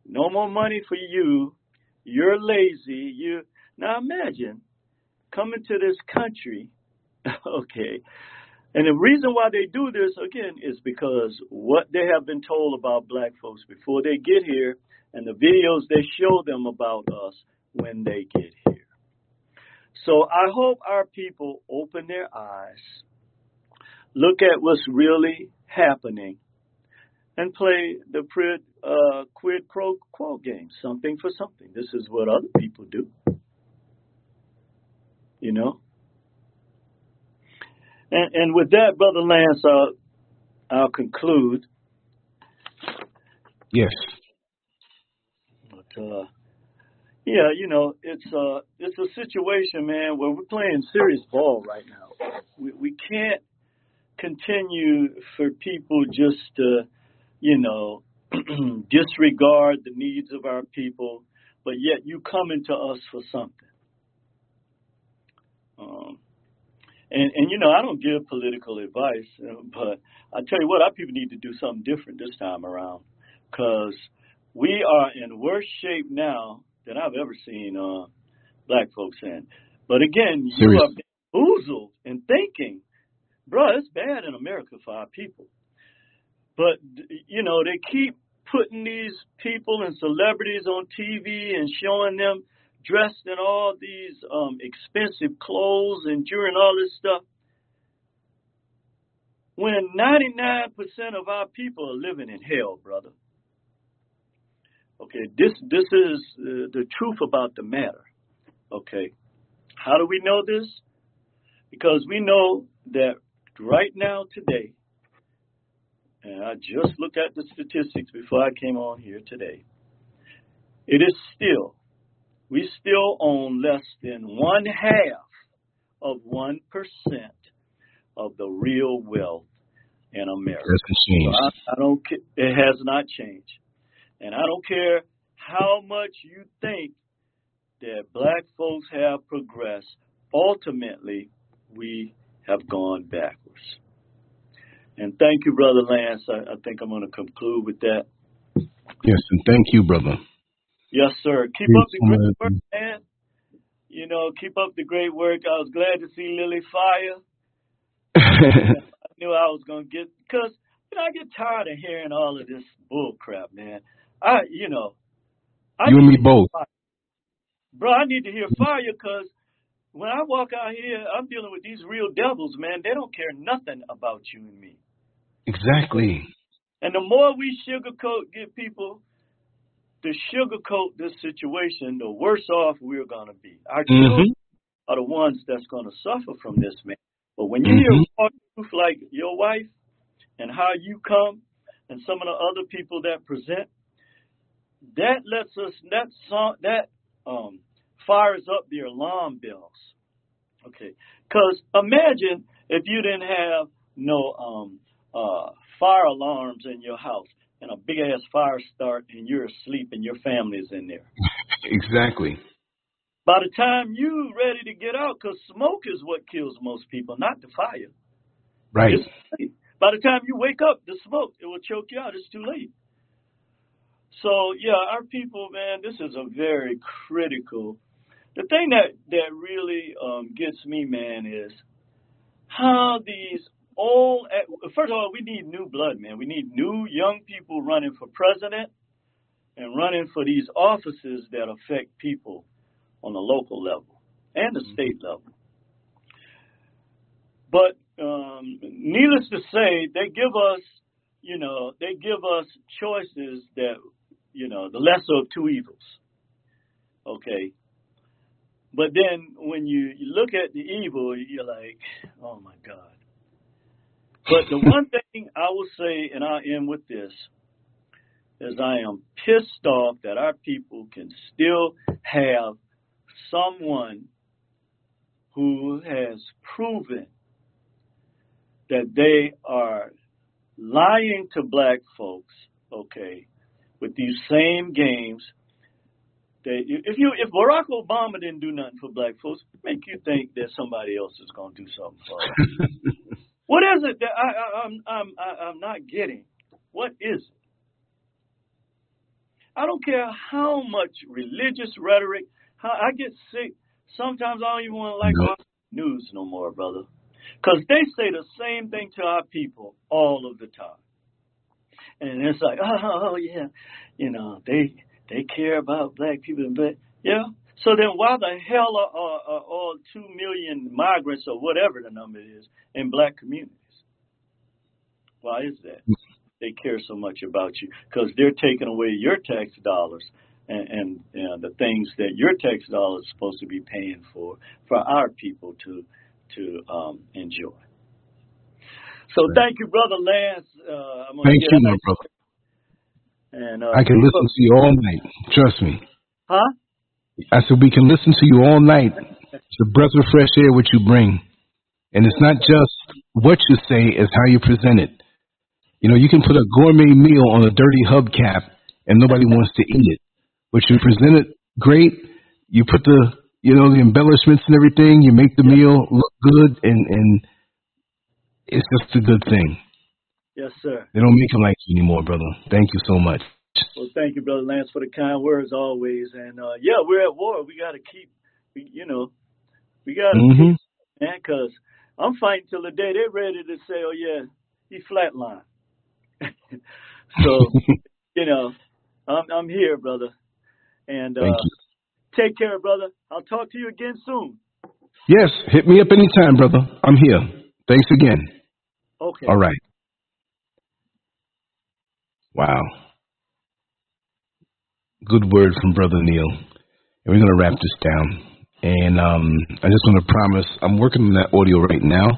No more money for you. You're lazy. You now imagine coming to this country, okay, and the reason why they do this, again, is because what they have been told about black folks before they get here and the videos they show them about us when they get here. So I hope our people open their eyes, look at what's really happening, and play the uh, quid pro quo game, something for something. This is what other people do. You know? And, and with that, Brother Lance, uh, I'll conclude. Yes. But, uh, yeah, you know, it's uh it's a situation, man, where we're playing serious ball right now. We we can't continue for people just to, you know, disregard the needs of our people, but yet you coming to us for something. Um, and and you know, I don't give political advice, uh, but I tell you what, our people need to do something different this time around, because we are in worse shape now than I've ever seen uh, black folks in. But again, you Serious. are bamboozled in thinking, bro, it's bad in America for our people. But you know, they keep putting these people and celebrities on TV and showing them dressed in all these um, expensive clothes and during all this stuff. When 99% of our people are living in hell, brother. Okay, this this is uh, the truth about the matter. Okay, how do we know this? Because we know that right now today, and I just looked at the statistics before I came on here today. It is still, we still own less than one half of one percent of the real wealth in America. So changed. I, I don't. It has not changed, and I don't care how much you think that black folks have progressed. Ultimately, we have gone backwards. And thank you, brother Lance. I, I think I'm going to conclude with that. Yes, and thank you, brother. Yes, sir. Keep up the great work, man. You know, keep up the great work. I was glad to see Lily Fire. I knew I was gonna get because you know I get tired of hearing all of this bull crap, man. I you know, I you and me both. bro. I need to hear fire because when I walk out here, I'm dealing with these real devils, man. They don't care nothing about you and me. Exactly. And the more we sugarcoat, get people to sugarcoat this situation, the worse off we're gonna be. Our hmm children are the ones that's gonna suffer from this, man. But when you hear Mhm. raw truth like your wife and how you come and some of the other people that present, that lets us that song that um fires up the alarm bells. Okay, because imagine if you didn't have no um uh fire alarms in your house and a big ass fire start and you're asleep and your family's in there. Exactly. By the time you ready to get out, because smoke is what kills most people, not the fire. Right. It's. By the time you wake up, the smoke it will choke you out. It's too late. So yeah, our people, man, this is a very critical. The thing that that really um, gets me, man, is how these old. First of all, we need new blood, man. We need new young people running for president and running for these offices that affect people on the local level and the state level. But um, needless to say, they give us, you know, they give us choices that, you know, the lesser of two evils. Okay. But then when you look at the evil, you're like, oh my God. But the one thing I will say, and I'll end with this, is I am pissed off that our people can still have someone who has proven that they are lying to black folks, okay, with these same games. That if you if Barack Obama didn't do nothing for black folks, make you think that somebody else is going to do something for us. what is it that I, I, I'm I'm I'm not getting? What is it? I don't care how much religious rhetoric. How I get sick. Sometimes I don't even want to like No. news no more, brother, because they say the same thing to our people all of the time. And it's like, oh, oh, oh yeah, you know they they care about black people, but yeah. So then, why the hell are, are, are all two million migrants or whatever the number is in black communities? Why is that? they care so much about you because they're taking away your tax dollars and, and know, the things that your tax dollars are supposed to be paying for for our people to to um, enjoy. So thank you, brother Lance. Uh, I'm thank you, my brother. And uh, I can listen to you all night. Trust me. Huh? I said we can listen to you all night. It's a breath of fresh air what you bring, and it's not just what you say; it's how you present it. You know, you can put a gourmet meal on a dirty hubcap, and nobody wants to eat it. But you present it great. You put the you know the embellishments and everything. You make the meal look good, and and it's just a good thing. Yes, sir. They don't make them like you anymore, brother. Thank you so much. Well, thank you, brother Lance, for the kind words always. And uh, yeah, we're at war. We got to keep, you know, we got to mm-hmm. keep, man, because I'm fighting till the day they're ready to say, oh yeah, he flatlined. so, you know, I'm I'm here, brother. And uh, take care, brother. I'll talk to you again soon. Yes, hit me up anytime, brother. I'm here. Thanks again. Okay. All right. Wow. Good word from Brother Neil. And we're going to wrap this down. And um, I just want to promise I'm working on that audio right now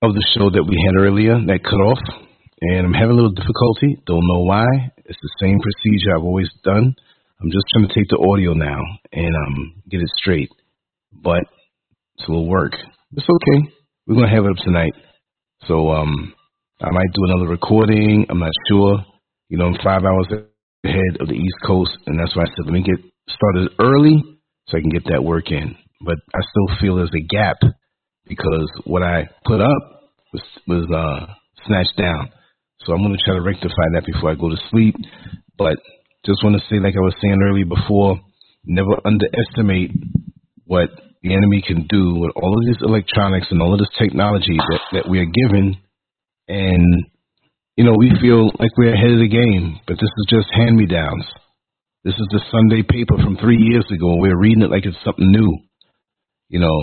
of the show that we had earlier that cut off. And I'm having a little difficulty. Don't know why. It's the same procedure I've always done. I'm just trying to take the audio now and um, get it straight. But it's a little work. It's okay. We're going to have it up tonight. So um, I might do another recording. I'm not sure. You know, I'm five hours ahead of the East Coast, and that's why I said let me get started early so I can get that work in. But I still feel there's a gap because what I put up was was uh, snatched down. So I'm going to try to rectify that before I go to sleep. But just want to say, like I was saying earlier before, never underestimate what the enemy can do with all of this electronics and all of this technology that, that we are given and you know we feel like we're ahead of the game, but this is just hand me downs. This is the Sunday paper from three years ago, and we're reading it like it's something new. You know,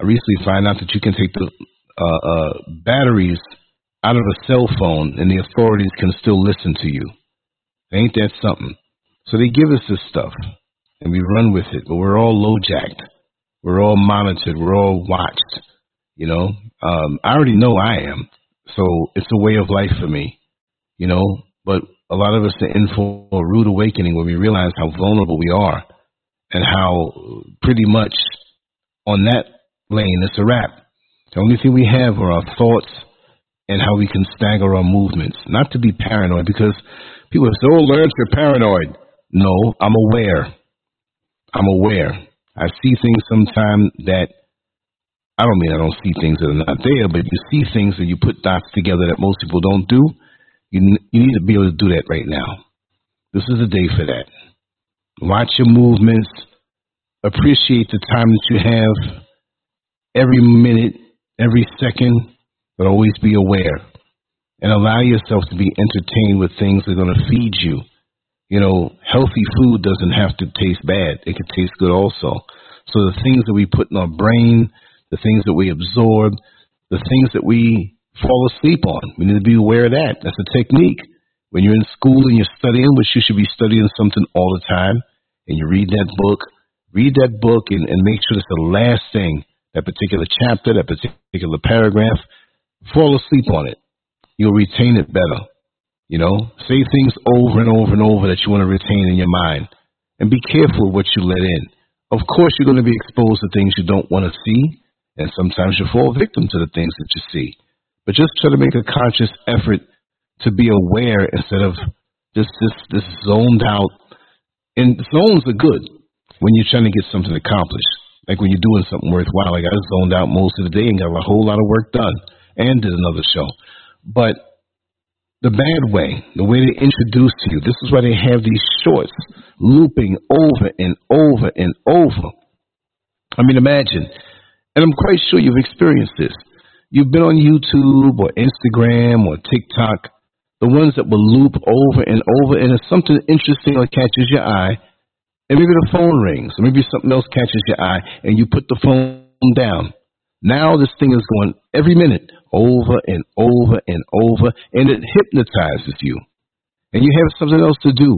I recently found out that you can take the uh, uh, batteries out of a cell phone, and the authorities can still listen to you. Ain't that something? So they give us this stuff, and we run with it, but we're all low jacked. We're all monitored. We're all watched. You know, um, I already know I am. So it's a way of life for me, you know. But a lot of us are in for a rude awakening when we realize how vulnerable we are and how pretty much on that lane it's a wrap. The only thing we have are our thoughts and how we can stagger our movements. Not to be paranoid because people say, oh, learn you're paranoid. No, I'm aware. I'm aware. I see things sometimes that I don't mean I don't see things that are not there, but you see things and you put dots together that most people don't do. You you need to be able to do that right now. This is a day for that. Watch your movements. Appreciate the time that you have. Every minute, every second, but always be aware and allow yourself to be entertained with things that are going to feed you. You know, healthy food doesn't have to taste bad; it can taste good also. So the things that we put in our brain the things that we absorb, the things that we fall asleep on. We need to be aware of that. That's a technique. When you're in school and you're studying, which you should be studying something all the time, and you read that book, read that book and, and make sure it's the last thing, that particular chapter, that particular paragraph. Fall asleep on it. You'll retain it better. You know, say things over and over and over that you want to retain in your mind. And be careful what you let in. Of course, you're going to be exposed to things you don't want to see and sometimes you fall victim to the things that you see. But just try to make a conscious effort to be aware instead of just this this zoned out. And zones are good when you're trying to get something accomplished. Like when you're doing something worthwhile. Like I was zoned out most of the day and got a whole lot of work done and did another show. But the bad way, the way they introduce to you, this is why they have these shorts looping over and over and over. I mean, imagine and I'm quite sure you've experienced this. You've been on YouTube or Instagram or TikTok, the ones that will loop over and over, and if something interesting that catches your eye, and maybe the phone rings, or maybe something else catches your eye, and you put the phone down. Now this thing is going every minute over and over and over, and it hypnotizes you. And you have something else to do.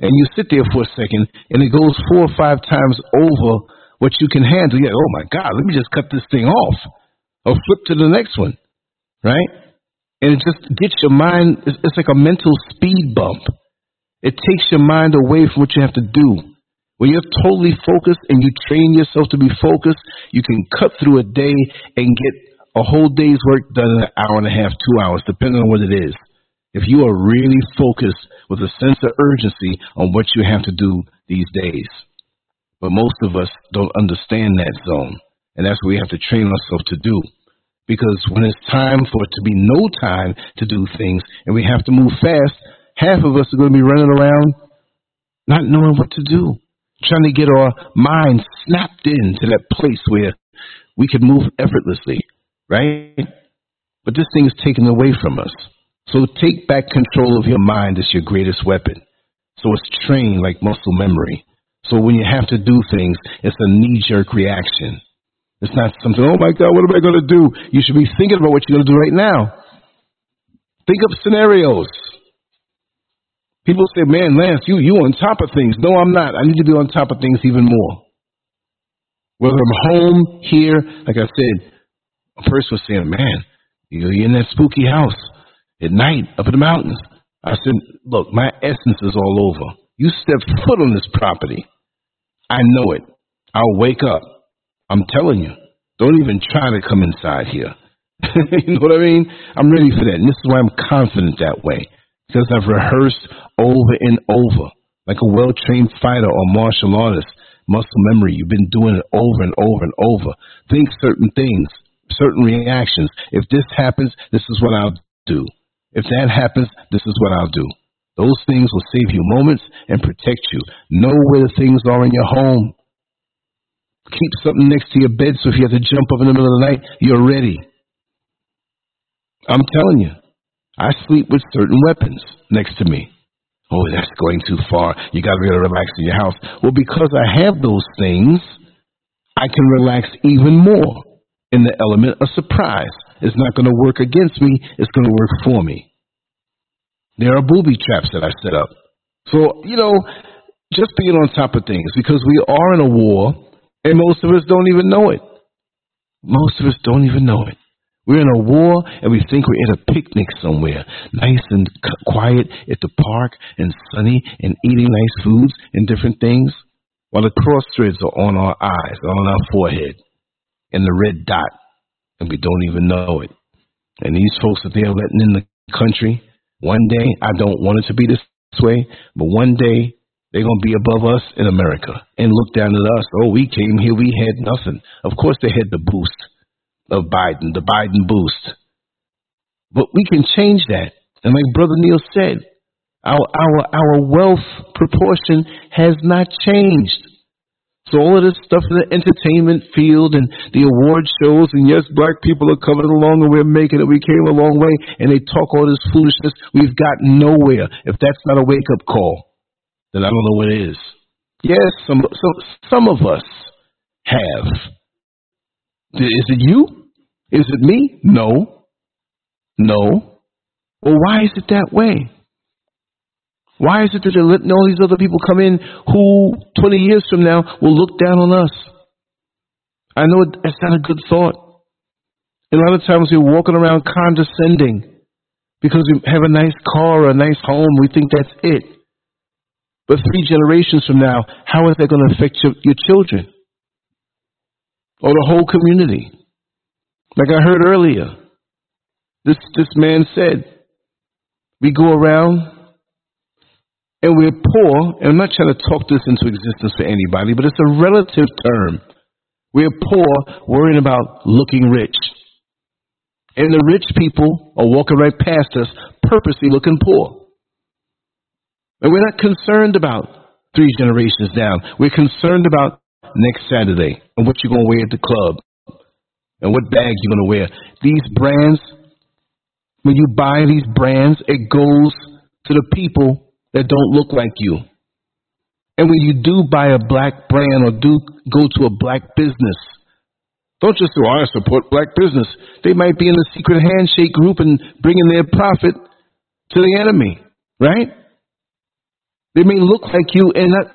And you sit there for a second, and it goes four or five times over what you can handle. Yeah, oh my God, let me just cut this thing off or flip to the next one, right? And it just gets your mind, it's, it's like a mental speed bump. It takes your mind away from what you have to do. When you're totally focused and you train yourself to be focused, you can cut through a day and get a whole day's work done in an hour and a half, two hours, depending on what it is. If you are really focused with a sense of urgency on what you have to do these days. But most of us don't understand that zone. And that's what we have to train ourselves to do. Because when it's time for it to be no time to do things and we have to move fast, half of us are going to be running around not knowing what to do, trying to get our minds snapped into that place where we can move effortlessly, right? But this thing is taken away from us. So take back control of your mind as your greatest weapon. So it's trained like muscle memory. So when you have to do things, it's a knee jerk reaction. It's not something, oh my God, what am I going to do? You should be thinking about what you're going to do right now. Think of scenarios. People say, man, Lance, you, you on top of things. No, I'm not. I need to be on top of things even more. Whether I'm home, here, like I said, a person was saying, man, you're in that spooky house at night up in the mountains. I said, look, my essence is all over. You step foot on this property. I know it. I'll wake up. I'm telling you. Don't even try to come inside here. you know what I mean? I'm ready for that. And this is why I'm confident that way. Because I've rehearsed over and over. Like a well trained fighter or martial artist. Muscle memory. You've been doing it over and over and over. Think certain things, certain reactions. If this happens, this is what I'll do. If that happens, this is what I'll do. Those things will save you moments and protect you. Know where the things are in your home. Keep something next to your bed so if you have to jump up in the middle of the night, you're ready. I'm telling you, I sleep with certain weapons next to me. Oh, that's going too far. You got to be able to relax in your house. Well, because I have those things, I can relax even more in the element of surprise. It's not going to work against me, it's going to work for me. There are booby traps that I set up. So, you know, just being on top of things because we are in a war and most of us don't even know it. Most of us don't even know it. We're in a war and we think we're at a picnic somewhere, nice and quiet at the park and sunny and eating nice foods and different things, while the cross threads are on our eyes, on our forehead, and the red dot, and we don't even know it. And these folks that they're letting in the country, one day, I don't want it to be this way, but one day they're going to be above us in America and look down at us. Oh, we came here, we had nothing. Of course, they had the boost of Biden, the Biden boost. But we can change that. And like Brother Neil said, our, our, our wealth proportion has not changed. So all of this stuff in the entertainment field and the award shows, and yes, black people are coming along and we're making it. We came a long way, and they talk all this foolishness. We've got nowhere. If that's not a wake up call, then I don't know what is. Yes, some some some of us have. Is it you? Is it me? No. No. Well, why is it that way? Why is it that they're letting all these other people come in who 20 years from now will look down on us? I know that's not a good thought. A lot of times we're walking around condescending because we have a nice car or a nice home. We think that's it. But three generations from now, how is that going to affect your, your children or the whole community? Like I heard earlier, this, this man said, we go around and we're poor, and I'm not trying to talk this into existence for anybody, but it's a relative term. We're poor, worrying about looking rich. And the rich people are walking right past us, purposely looking poor. And we're not concerned about three generations down. We're concerned about next Saturday and what you're going to wear at the club and what bag you're going to wear. These brands, when you buy these brands, it goes to the people that don't look like you. And when you do buy a black brand or do go to a black business, Don't just say, oh, I support black business. They might be in the secret handshake group and bringing their profit to the enemy, right? They may look like you and not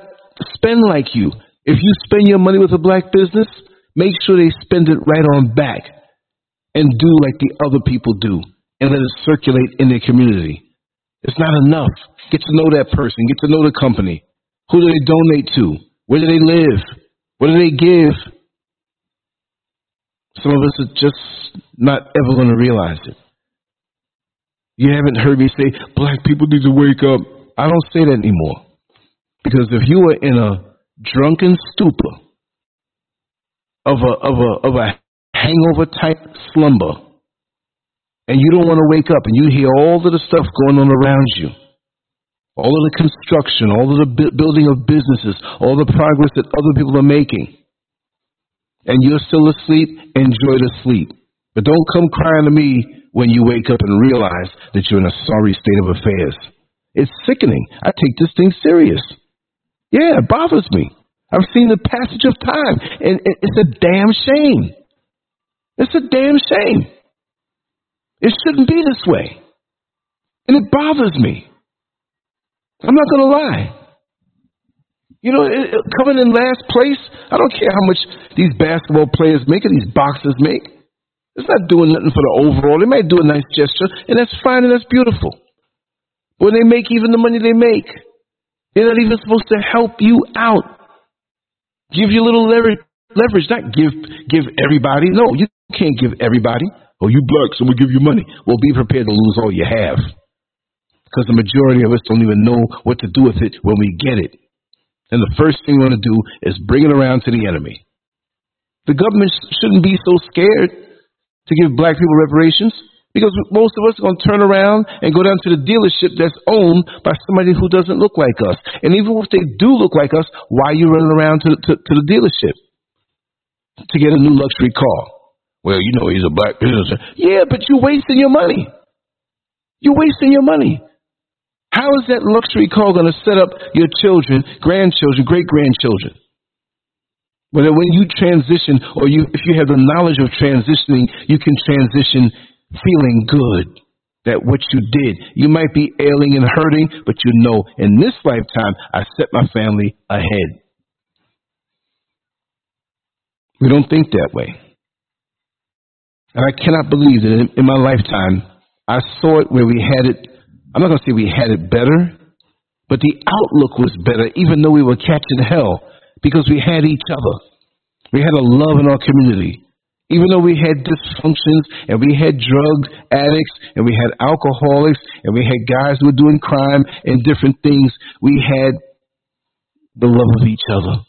spend like you. If you spend your money with a black business, make sure they spend it right on back and do like the other people do and let it circulate in their community. It's not enough. Get to know that person, get to know the company. Who do they donate to? Where do they live? What do they give? Some of us are just not ever going to realize it. You haven't heard me say, black people need to wake up. I don't say that anymore. Because if you are in a drunken stupor of a, of a, of a hangover type slumber, and you don't want to wake up and you hear all of the stuff going on around you, all of the construction, all of the building of businesses, all the progress that other people are making, and you're still asleep, enjoy the sleep. But don't come crying to me when you wake up and realize that you're in a sorry state of affairs. It's sickening. I take this thing serious. Yeah, it bothers me. I've seen the passage of time, and it's a damn shame. It's a damn shame. It shouldn't be this way. And it bothers me. I'm not going to lie. You know, it, it, coming in last place, I don't care how much these basketball players make or these boxers make. It's not doing nothing for the overall. They might do a nice gesture, and that's fine and that's beautiful. But When they make even the money they make, they're not even supposed to help you out. Give you a little leverage, leverage, not give give everybody. No, you can't give everybody. Oh, you black, so we give you money. Well, be prepared to lose all you have. Because the majority of us don't even know what to do with it when we get it. And the first thing we want to do is bring it around to the enemy. The government shouldn't be so scared to give black people reparations because most of us are going to turn around and go down to the dealership that's owned by somebody who doesn't look like us. And even if they do look like us, why are you running around to, to, to the dealership to get a new luxury car? Well, you know he's a black businessman. Yeah, but you're wasting your money. You're wasting your money. How is that luxury car going to set up your children, grandchildren, great grandchildren? Whether when you transition or you, if you have the knowledge of transitioning, you can transition feeling good that what you did. You might be ailing and hurting, but you know in this lifetime, I set my family ahead. We don't think that way. And I cannot believe that in, my lifetime, I saw it where we had it I'm not going to say we had it better, but the outlook was better, even though we were catching hell, because we had each other. We had a love in our community. Even though we had dysfunctions and we had drug addicts and we had alcoholics and we had guys who were doing crime and different things, we had the love of each other.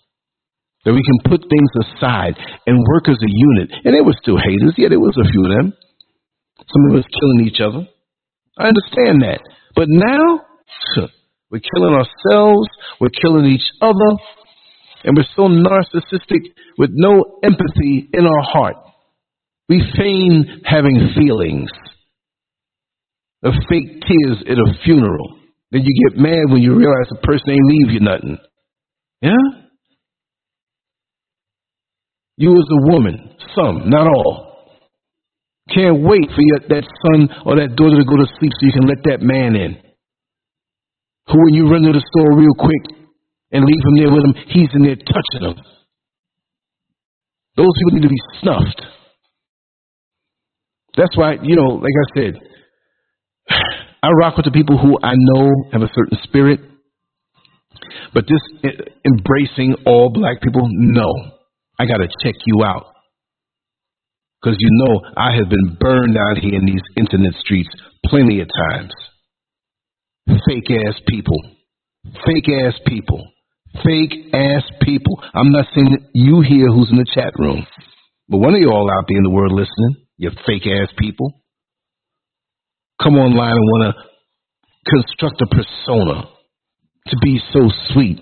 That we can put things aside and work as a unit. And there were still haters. Yeah, there was a few of them. Some of us killing each other. I understand that. But now, we're killing ourselves, we're killing each other, and we're so narcissistic with no empathy in our heart. We feign having feelings of fake tears at a funeral. Then you get mad when you realize the person ain't leave you nothing. Yeah? You as a woman, some, not all. Can't wait for your, that son or that daughter to go to sleep so you can let that man in. Who, when you run to the store real quick and leave him there with him, he's in there touching them. Those people need to be snuffed. That's why, you know, like I said, I rock with the people who I know have a certain spirit. But this embracing all black people, no. I got to check you out. Because you know, I have been burned out here in these internet streets plenty of times. Fake ass people. Fake ass people. Fake ass people. I'm not saying you here who's in the chat room, but one of you all out there in the world listening, you fake ass people, come online and want to construct a persona to be so sweet,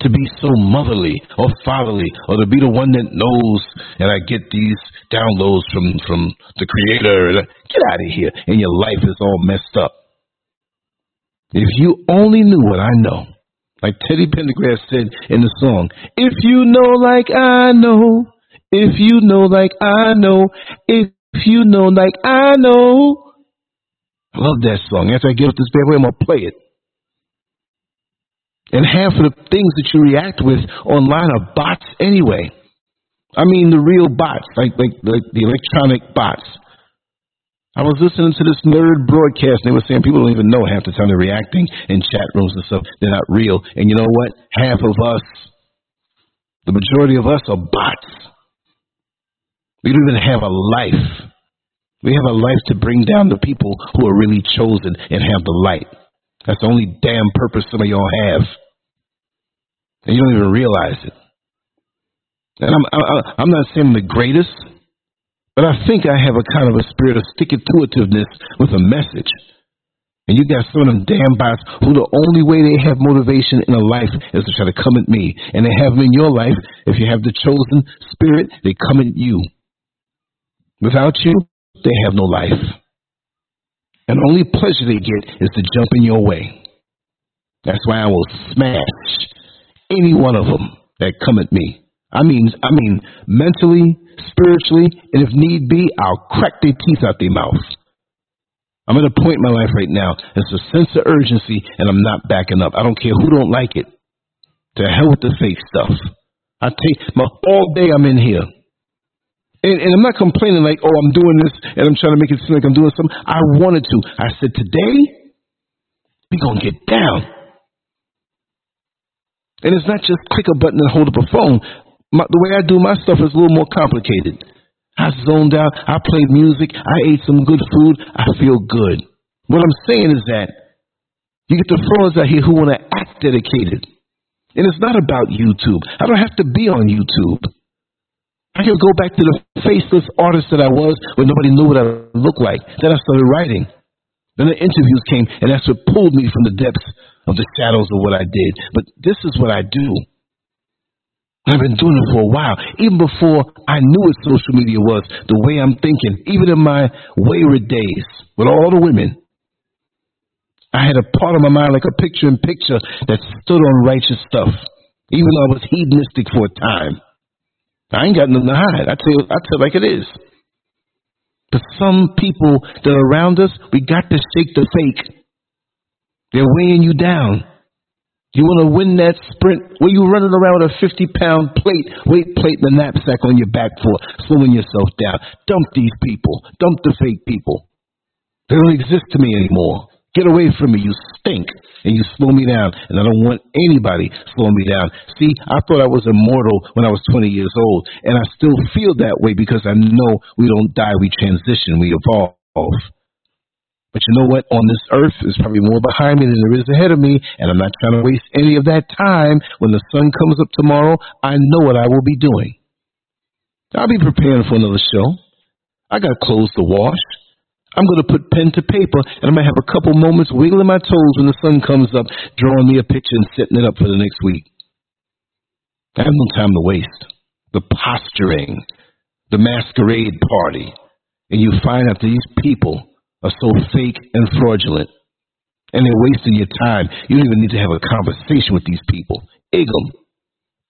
to be so motherly or fatherly, or to be the one that knows. And I get these downloads from from the creator. Get out of here, and your life is all messed up. If you only knew what I know, like Teddy Pendergrass said in the song, "If you know like I know, If you know like I know, if you know like I know. I love that song. After I get up this bad I'm gonna play it. And half of the things that you react with online are bots anyway. I mean the real bots, like like like the electronic bots. I was listening to this nerd broadcast, and they were saying people don't even know half the time they're reacting in chat rooms and stuff. They're not real. And you know what? Half of us, the majority of us are bots. We don't even have a life. We have a life to bring down the people who are really chosen and have the light. That's the only damn purpose some of y'all have. And you don't even realize it. And I'm, I, I'm not saying I'm the greatest, but I think I have a kind of a spirit of sticky to itiveness with a message. And you got some of them damn bots who the only way they have motivation in a life is to try to come at me. And they have them in your life. If you have the chosen spirit, they come at you. Without you, they have no life. And only pleasure they get is to jump in your way. That's why I will smash any one of them that come at me. I mean, I mean, mentally, spiritually, and if need be, I'll crack their teeth out their mouth. I'm at a point in my life right now. It's a sense of urgency, and I'm not backing up. I don't care who don't like it. To hell with the fake stuff. I take my all day. I'm in here, and, and I'm not complaining like, oh, I'm doing this, and I'm trying to make it seem like I'm doing something. I wanted to. I said today we're gonna get down. And it's not just click a button and hold up a phone. My, the way I do my stuff is a little more complicated. I zoned out. I played music. I ate some good food. I feel good. What I'm saying is that you get the fellas out here who want to act dedicated. And it's not about YouTube. I don't have to be on YouTube. I can go back to the faceless artist that I was when nobody knew what I looked like. Then I started writing. Then the interviews came, and that's what pulled me from the depths of the shadows of what I did. But this is what I do. I've been doing it for a while, even before I knew what social media was, the way I'm thinking, even in my wayward days with all the women. I had a part of my mind like a picture in picture that stood on righteous stuff, even though I was hedonistic for a time. I ain't got nothing to hide. I tell I tell like it is. But some people that are around us, we got to shake the fake. They're weighing you down. You want to win that sprint? Where you running around with a 50 pound plate, weight plate in the knapsack on your back for, slowing yourself down. Dump these people. Dump the fake people. They don't exist to me anymore. Get away from me. You stink. And you slow me down. And I don't want anybody slowing me down. See, I thought I was immortal when I was 20 years old. And I still feel that way because I know we don't die. We transition. We evolve. But you know what? On this earth, there's probably more behind me than there is ahead of me, and I'm not trying to waste any of that time. When the sun comes up tomorrow, I know what I will be doing. I'll be preparing for another show. I got clothes to wash. I'm going to put pen to paper, and I'm going to have a couple moments wiggling my toes when the sun comes up, drawing me a picture and setting it up for the next week. I have no time to waste. The posturing, the masquerade party, and you find out these people are so fake and fraudulent. And they're wasting your time. You don't even need to have a conversation with these people. Igum,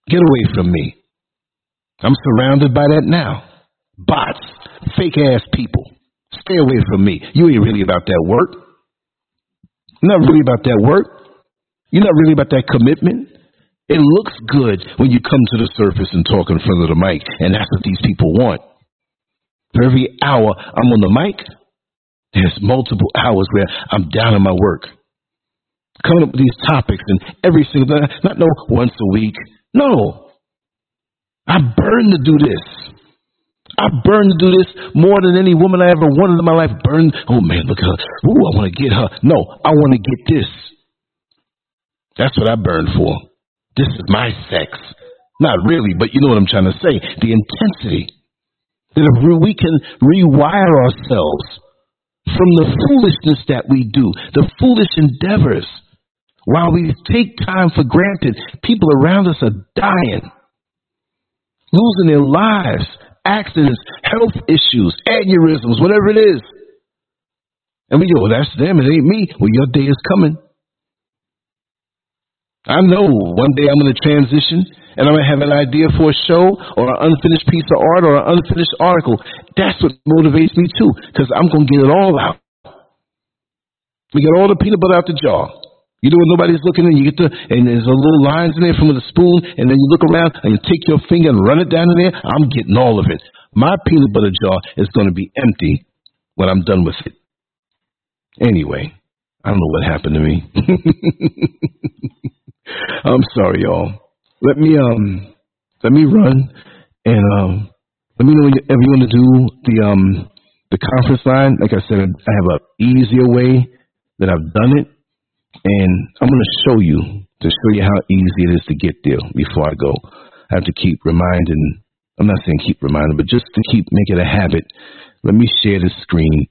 get away from me. I'm surrounded by that now. Bots, fake ass people. Stay away from me. You ain't really about that work. You're not really about that work. You're not really about that commitment. It looks good when you come to the surface and talk in front of the mic, and that's what these people want. For every hour I'm on the mic, there's multiple hours where I'm down on my work, coming up with these topics and every single not no once a week. No. I burn to do this. I burn to do this more than any woman I ever wanted in my life. Burn. Oh man, look at her. Ooh, I want to get her. No, I want to get this. That's what I burn for. This is my sex. Not really, but you know what I'm trying to say. The intensity. That if we can rewire ourselves from the foolishness that we do, the foolish endeavors. While we take time for granted, people around us are dying, losing their lives, accidents, health issues, aneurysms, whatever it is. And we go, well, that's them, it ain't me. Well, your day is coming. I know one day I'm going to transition and I'm gonna have an idea for a show or an unfinished piece of art or an unfinished article. That's what motivates me too, because I'm gonna get it all out. We get all the peanut butter out the jar. You know when nobody's looking and you get the and there's a little lines in there from the spoon and then you look around and you take your finger and run it down in there. I'm getting all of it. My peanut butter jar is going to be empty when I'm done with it. Anyway, I don't know what happened to me. I'm sorry, y'all. Let me um let me run and um let me know whenever you want to do the um the conference line. Like I said, I have an easier way that I've done it, and I'm going to show you to show you how easy it is to get there. Before I go, I have to keep reminding. I'm not saying keep reminding, but just to keep make it a habit. Let me share the screen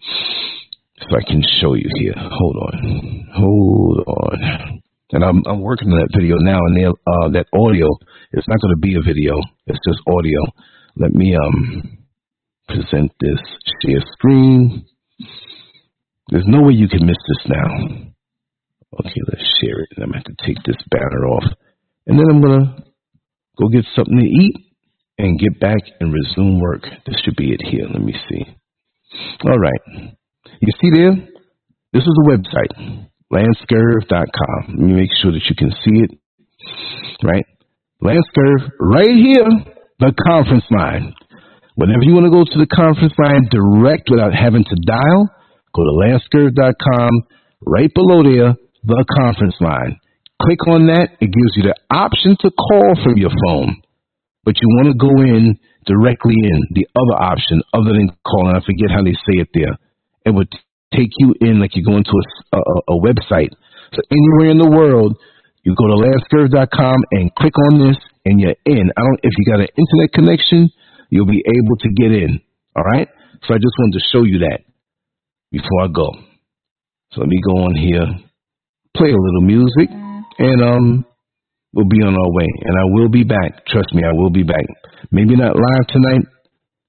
so I can show you here. Hold on, hold on. And I'm I'm working on that video now, and uh, that audio. It's not going to be a video. It's just audio. Let me um present this share screen. There's no way you can miss this now. Okay, let's share it. I'm going to have to take this banner off. And then I'm going to go get something to eat and get back and resume work. This should be it here. Let me see. All right. You see there? This is the website, lancescurv.com. Let me make sure that you can see it. Right? Lancescurv, right here, the conference line. Whenever you want to go to the conference line direct without having to dial, Go to lancescurv.com. Right below there, the conference line. Click on that. It gives you the option to call from your phone. But you want to go in directly in the other option other than calling. I forget how they say it there. It would take you in like you go into a, a, a website. So anywhere in the world, you go to lancescurv.com and click on this and you're in. I don't if you got an internet connection, you'll be able to get in. All right? So I just wanted to show you that before I go. So let me go on here, play a little music, and um, we'll be on our way. And I will be back. Trust me, I will be back. Maybe not live tonight,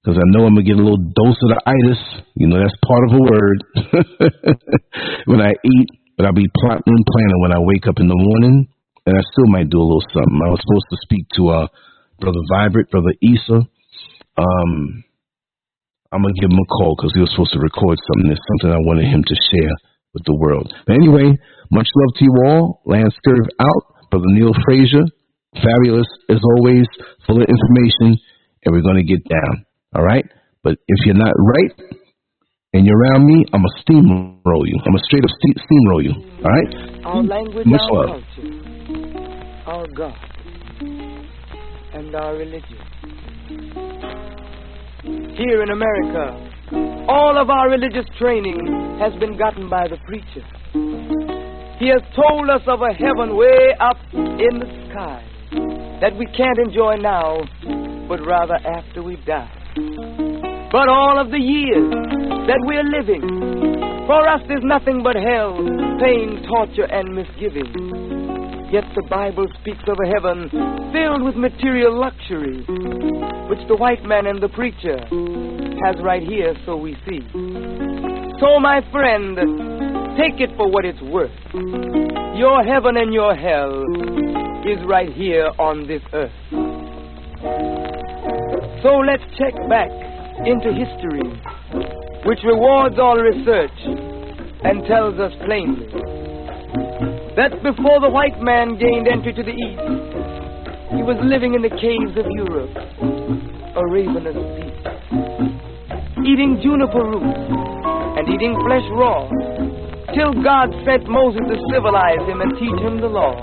because I know I'm gonna get a little dose of the itis. You know, that's part of a word when I eat. But I'll be plotting and planning when I wake up in the morning, and I still might do a little something. I was supposed to speak to uh, brother Vibrant, brother Issa. Um, I'm gonna give him a call because he was supposed to record something. It's something I wanted him to share with the world. But anyway, much love to you all. Lance Scurv out. Brother Neil Frazier, fabulous as always, full of information, and we're gonna get down. All right. But if you're not right and you're around me, I'm a steamroll you. I'm a straight up steamroll you. All right. Our language, much our love. culture, our God, and our religion. Here in America, all of our religious training has been gotten by the preacher. He has told us of a heaven way up in the sky that we can't enjoy now, but rather after we die. But all of the years that we're living, for us is nothing but hell, pain, torture, and misgiving. Yet the Bible speaks of a heaven filled with material luxury, which the white man and the preacher has right here, so we see. So, my friend, take it for what it's worth. Your heaven and your hell is right here on this earth. So let's check back into history, which rewards all research and tells us plainly that before the white man gained entry to the east, he was living in the caves of Europe, a ravenous beast, eating juniper roots and eating flesh raw, till God sent Moses to civilize him and teach him the law.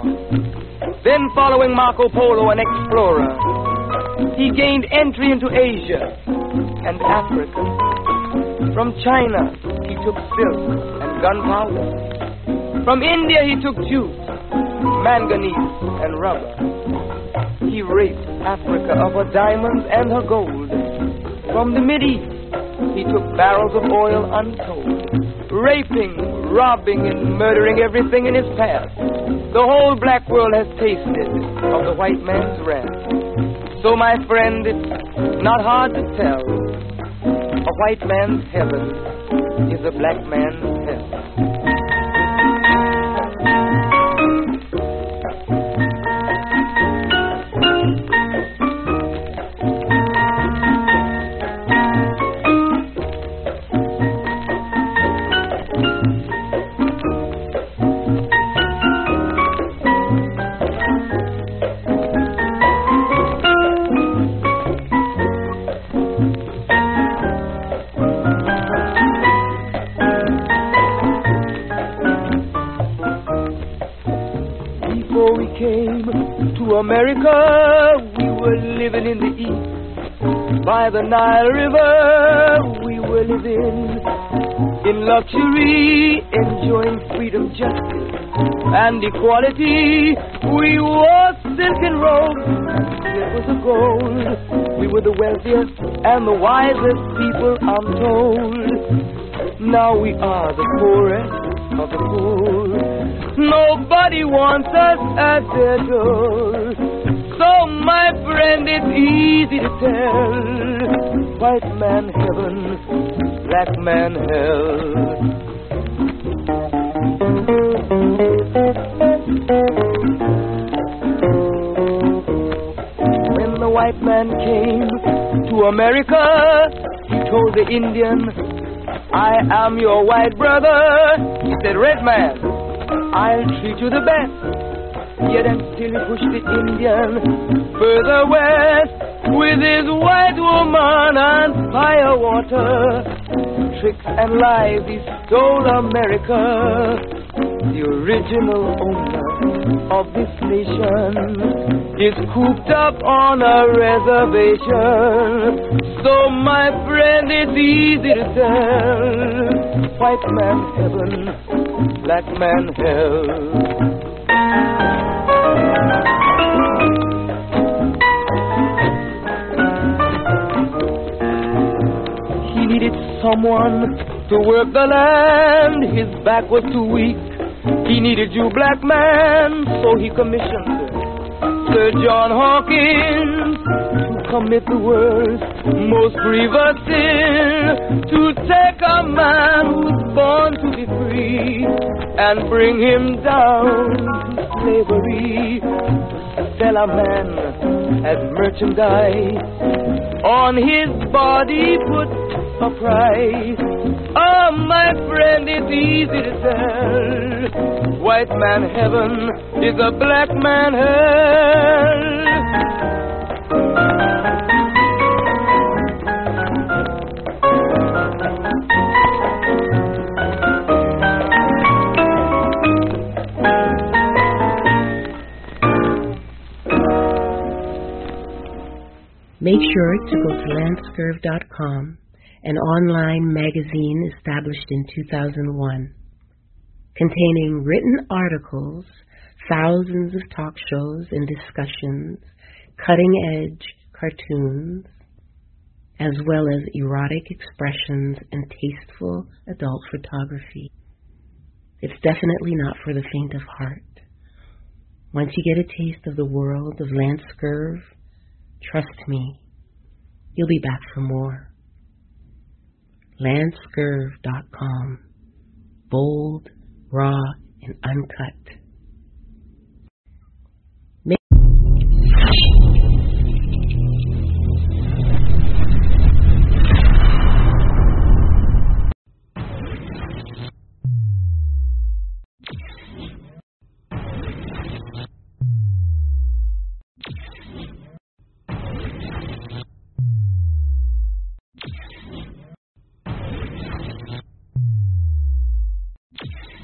Then, following Marco Polo, an explorer, he gained entry into Asia and Africa. From China, he took silk and gunpowder. From India he took jute, manganese, and rubber. He raped Africa of her diamonds and her gold. From the East he took barrels of oil untold, raping, robbing, and murdering everything in his path. The whole black world has tasted of the white man's wrath. So, my friend, it's not hard to tell. A white man's heaven is a black man's hell. By the Nile River, we were living in luxury, enjoying freedom, justice, and equality. We wore silken robes, it a gold. We were the wealthiest and the wisest people, I'm told. Now we are the poorest of the poor. Nobody wants us at their door. So, my friend, it's easy to tell. White man heaven, black man hell. When the white man came to America, he told the Indian, I am your white brother. He said, Red man, I'll treat you the best. Yet and still he pushed the Indian further west with his white woman and fire water. Tricks and lies, he stole America. The original owner of this nation is cooped up on a reservation. So, my friend, it's easy to tell. White man heaven, black man hell. Someone to work the land. His back was too weak. He needed you, black man, so he commissioned Sir John Hawkins to commit the worst, most grievous sin, to take a man who's born to be free and bring him down to slavery, to sell a man as merchandise. On his body put a price. Oh, ah, my friend, it's easy to tell. White man heaven is a black man hell. Make sure to go to lancescurv.com, an online magazine established in 2001, containing written articles, thousands of talk shows and discussions, cutting edge cartoons, as well as erotic expressions and tasteful adult photography. It's definitely not for the faint of heart. Once you get a taste of the world of Lance Scurv, trust me, you'll be back for more. Lancescurv.com. Bold, raw, and uncut.